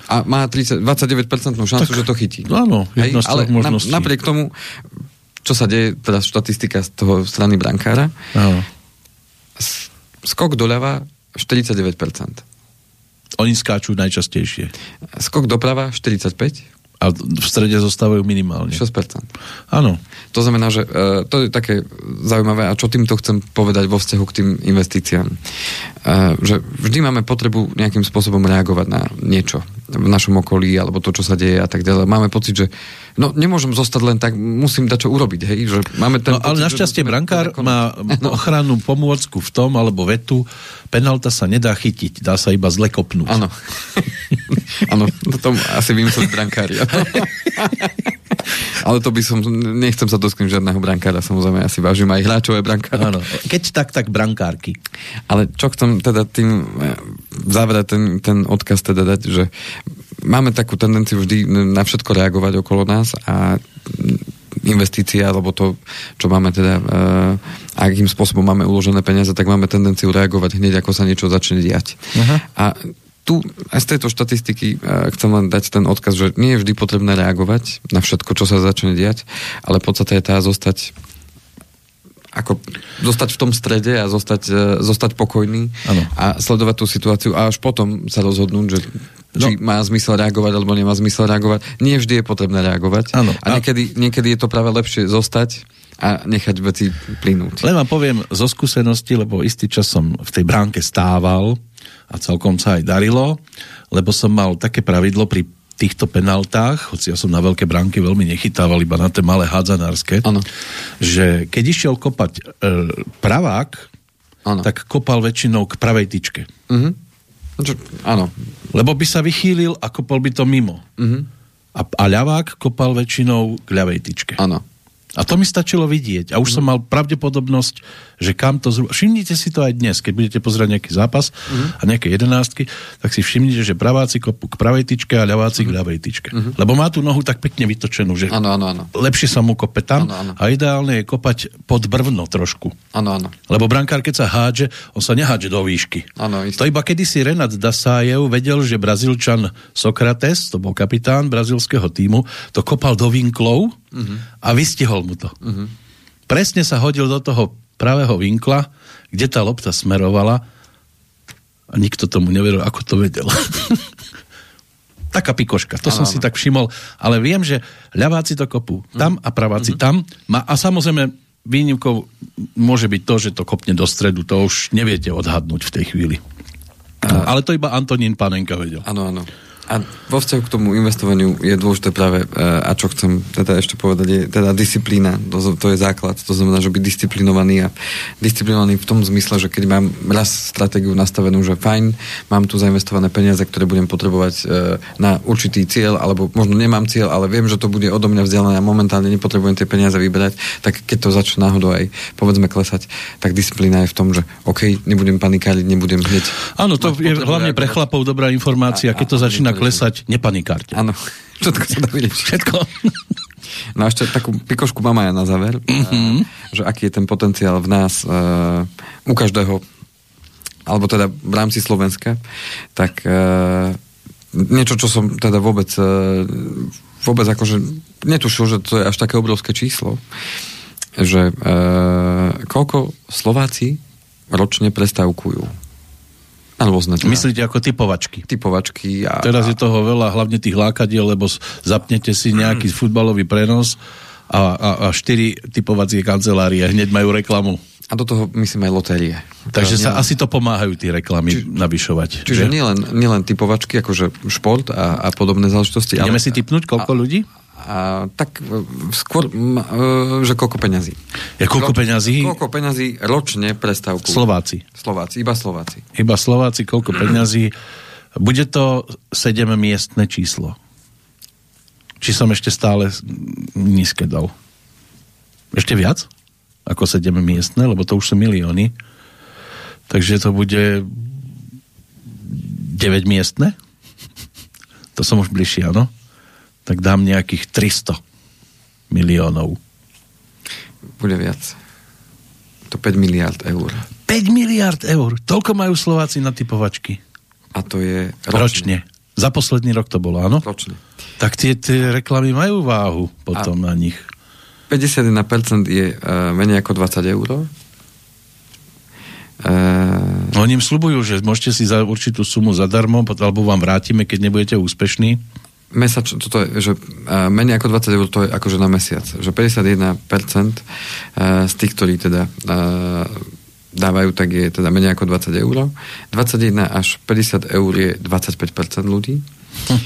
a má 30, 29% šancu, tak, že to chytí. Áno, jedna Hej, ale na, napriek tomu, čo sa deje, teda štatistika z toho strany brankára, áno. skok doľava 49%. Oni skáču najčastejšie. Skok doprava 45%. A v strede zostávajú minimálne. 6%. Áno. To znamená, že uh, to je také zaujímavé a čo týmto chcem povedať vo vzťahu k tým investíciám. Uh, že vždy máme potrebu nejakým spôsobom reagovať na niečo v našom okolí alebo to, čo sa deje a tak ďalej. Máme pocit, že no nemôžem zostať len tak, musím dať čo urobiť, hej? Že máme ten no, ale našťastie brankár má no. ochrannú pomôcku v tom, alebo vetu, penalta sa nedá chytiť, dá sa iba zle kopnúť. Áno. Áno, to tom asi vymysleli brankári. Ale to by som, nechcem sa dotknúť žiadneho brankára, samozrejme, ja si vážim aj hráčové brankára. Áno, keď tak, tak brankárky. Ale čo chcem teda tým v závere ten, ten odkaz teda dať, že máme takú tendenciu vždy na všetko reagovať okolo nás a investície alebo to, čo máme teda, uh, akým spôsobom máme uložené peniaze, tak máme tendenciu reagovať hneď, ako sa niečo začne diať. Uh-huh. A tu aj z tejto štatistiky uh, chcem len dať ten odkaz, že nie je vždy potrebné reagovať na všetko, čo sa začne diať, ale podstate je tá zostať ako zostať v tom strede a zostať, uh, zostať pokojný ano. a sledovať tú situáciu a až potom sa rozhodnúť, že no. či má zmysel reagovať alebo nemá zmysel reagovať. Nie vždy je potrebné reagovať. Ano. A niekedy, niekedy je to práve lepšie zostať a nechať veci plynúť. Len vám poviem zo skúsenosti, lebo istý čas som v tej bránke stával a celkom sa aj darilo, lebo som mal také pravidlo pri týchto penaltách, hoci ja som na veľké bránky veľmi nechytával, iba na tie malé hádzanárske, ano. že keď išiel kopať e, pravák, ano. tak kopal väčšinou k pravej tyčke. Uh-huh. Áno. Lebo by sa vychýlil a kopal by to mimo. Uh-huh. A, a ľavák kopal väčšinou k ľavej tyčke. Áno. A to mi stačilo vidieť. A už mm. som mal pravdepodobnosť, že kam to zhruba... Všimnite si to aj dnes, keď budete pozerať nejaký zápas mm. a nejaké jedenáctky, tak si všimnite, že praváci kopú k pravej tyčke a ľaváci mm. k ľavej tyčke. Mm. Lebo má tú nohu tak pekne vytočenú, že ano, ano, ano. lepšie sa mu kope tam ano, ano. a ideálne je kopať pod brvno trošku. Ano, ano. Lebo brankár, keď sa hádže, on sa nehádže do výšky. Ano, to iba kedysi Renat Dasájev vedel, že Brazílčan Sokrates, to bol kapitán brazilského týmu, to kopal do vinklov uh-huh. a vystihol mu to. Uh-huh. Presne sa hodil do toho pravého vinkla, kde tá lopta smerovala a nikto tomu neveril, ako to vedel. Taká pikoška, to ano, som si tak všimol, ale viem, že ľaváci to kopú tam a praváci uh-huh. tam a samozrejme výnimkou môže byť to, že to kopne do stredu, to už neviete odhadnúť v tej chvíli. Uh, ale to iba Antonín Panenka vedel. Áno, áno. A vo vzťahu k tomu investovaniu je dôležité práve, e, a čo chcem teda ešte povedať, je teda disciplína. To, to je základ. To znamená, že byť disciplinovaný a disciplinovaný v tom zmysle, že keď mám raz stratégiu nastavenú, že fajn, mám tu zainvestované peniaze, ktoré budem potrebovať e, na určitý cieľ, alebo možno nemám cieľ, ale viem, že to bude odo mňa vzdialené a momentálne nepotrebujem tie peniaze vyberať, tak keď to začne náhodou aj povedzme klesať, tak disciplína je v tom, že OK, nebudem panikáriť, nebudem hneď. Áno, to je hlavne pre chlapov dobrá informácia, keď to začína klesať, nepanikárte. Áno, všetko sa dá vyriešiť. Všetko. No a ešte takú pikošku mám aj na záver, mm-hmm. že aký je ten potenciál v nás, uh, u každého, alebo teda v rámci Slovenska, tak uh, niečo, čo som teda vôbec uh, vôbec akože netušil, že to je až také obrovské číslo, že uh, koľko Slováci ročne prestávkujú na rôzne. Teda. Myslíte ako typovačky? Typovačky. A, Teraz je toho veľa, hlavne tých lákadiel, lebo zapnete si nejaký mm. futbalový prenos a, a, a štyri typovacie kancelárie hneď majú reklamu. A do toho myslím aj lotérie. Takže sa nielen... asi to pomáhajú tie reklamy Či, navyšovať. Čiže nielen, nielen typovačky, akože šport a, a podobné záležitosti. Ideme ale... si typnúť, koľko a, ľudí? A, tak e, skôr, e, že koľko peňazí. Ja koľko peňazí? Koľko peňazí ročne prestávku? Slováci. Slováci, iba Slováci. Iba Slováci, koľko peňazí? Bude to 7 miestne číslo. Či som ešte stále nízke dal? Ešte viac? Ako 7 miestne, lebo to už sú milióny. Takže to bude 9 miestne? To som už bližšie, áno? Tak dám nejakých 300 miliónov. Bude viac. To 5 miliard eur. 5 miliard eur. Toľko majú Slováci na typovačky. A to je ročne. ročne. Za posledný rok to bolo, áno? Ročne. Tak tie, tie reklamy majú váhu potom A na nich. 51% je uh, menej ako 20 eur. Uh, Oni im slubujú, že môžete si za určitú sumu zadarmo, alebo vám vrátime, keď nebudete úspešní. Mesač, toto je, že uh, menej ako 20 eur to je akože na mesiac. Že 51% uh, z tých, ktorí teda uh, dávajú, tak je teda menej ako 20 eur. 21 až 50 eur je 25% ľudí. Hm.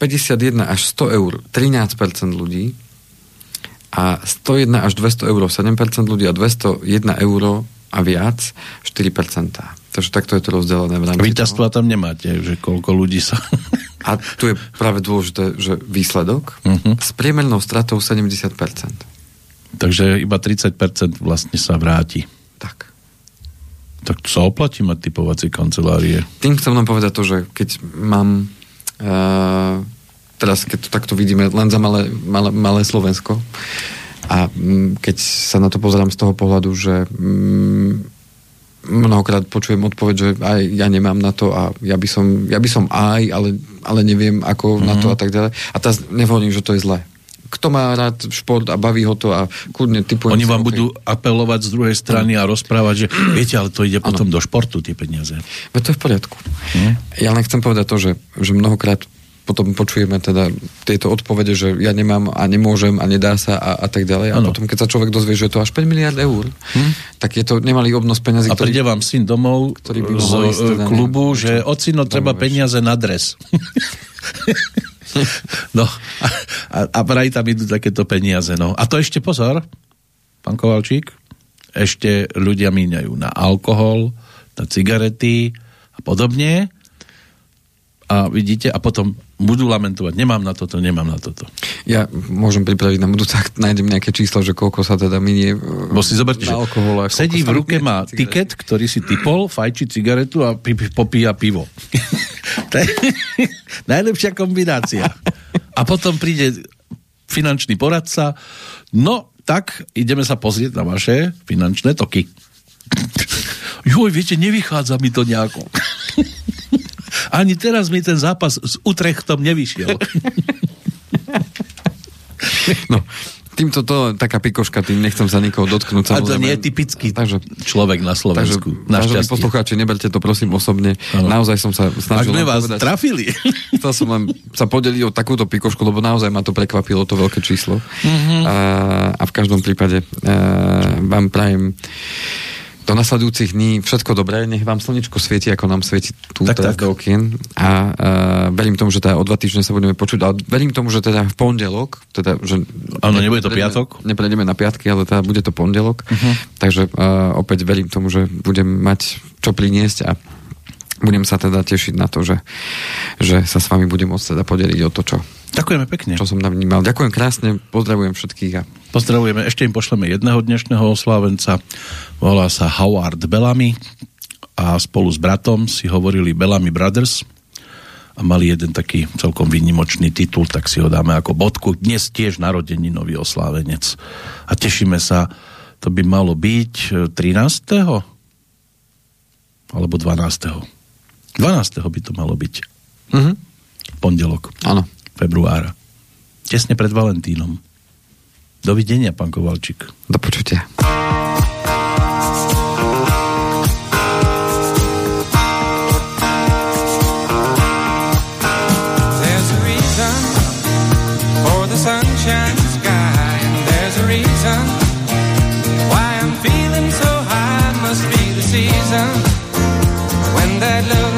51 až 100 eur 13% ľudí a 101 až 200 eur 7% ľudí a 201 eur a viac 4%. Takže takto je to rozdelené v rámci Víťazstva tam nemáte, že koľko ľudí sa... A tu je práve dôležité, že výsledok uh-huh. s priemernou stratou 70%. Takže iba 30% vlastne sa vráti. Tak. Tak to sa oplatí mať typovacie kancelárie. Tým chcem len povedať to, že keď mám uh, teraz keď to takto vidíme len za malé, malé, malé Slovensko a um, keď sa na to pozerám z toho pohľadu, že um, mnohokrát počujem odpoveď, že aj ja nemám na to a ja by som, ja by som aj, ale, ale neviem ako mm-hmm. na to mhm. a tak ďalej. A teraz nehovorím, že to je zlé kto má rád šport a baví ho to a kľudne typujem... Oni vám okay. budú apelovať z druhej strany a rozprávať, že viete, ale to ide potom ano. do športu, tie peniaze. Veď to je v poriadku. Hm? Ja len chcem povedať to, že, že mnohokrát potom počujeme teda tieto odpovede, že ja nemám a nemôžem a nedá sa a, a tak ďalej. A ano. potom, keď sa človek dozvie, že je to až 5 miliard eur, hm? tak je to nemalý obnos peniazy. A príde vám syn domov ktorý by z ísť, teda klubu, neviem, že ocino treba peniaze na dres. no a, a vraj tam idú takéto peniaze. No. A to ešte pozor, pán Kovalčík, ešte ľudia míňajú na alkohol, na cigarety a podobne a vidíte, a potom budú lamentovať, nemám na toto, nemám na toto. Ja môžem pripraviť na budúce, ak nájdem nejaké číslo, že koľko sa teda minie Bo si zoberte, na alkohol. Sedí v ruke, má cigaret. tiket, ktorý si typol, fajči cigaretu a popíja pivo. to je najlepšia kombinácia. A potom príde finančný poradca, no tak ideme sa pozrieť na vaše finančné toky. Joj, viete, nevychádza mi to nejako. Ani teraz mi ten zápas s Utrechtom nevyšiel. No, týmto to taká pikoška, tým nechcem sa nikoho dotknúť. A to nie je typický takže, človek na Slovensku. Takže, poslucháči, neberte to prosím osobne. Ano. Naozaj som sa snažil... Ak sme vás povedať, trafili. Chcel som len sa podeliť o takúto pikošku, lebo naozaj ma to prekvapilo, to veľké číslo. Mm-hmm. A, a v každom prípade a, vám prajem do nasledujúcich dní všetko dobré, nech vám slnečko svieti, ako nám svieti tu tak, teraz tak. do okien a uh, verím tomu, že teda o dva týždne sa budeme počuť, ale verím tomu, že teda v pondelok, teda, že Áno, nebude to piatok? Neprejdeme na piatky, ale teda bude to pondelok, uh-huh. takže uh, opäť verím tomu, že budem mať čo priniesť a budem sa teda tešiť na to, že, že sa s vami budem môcť teda podeliť o to, čo Ďakujeme pekne. Čo som navnímal. Ďakujem krásne, pozdravujem všetkých. A... Pozdravujeme, ešte im pošleme jedného dnešného oslávenca. Volá sa Howard Bellamy a spolu s bratom si hovorili Bellamy Brothers a mali jeden taký celkom výnimočný titul, tak si ho dáme ako bodku. Dnes tiež narodení nový oslávenec. A tešíme sa, to by malo byť 13. alebo 12. 12. by to malo byť. Mhm. Pondelok. Áno februára. Tesne pred Valentínom. Dovidenia, pán Kovalčík. Do počutia. and you'll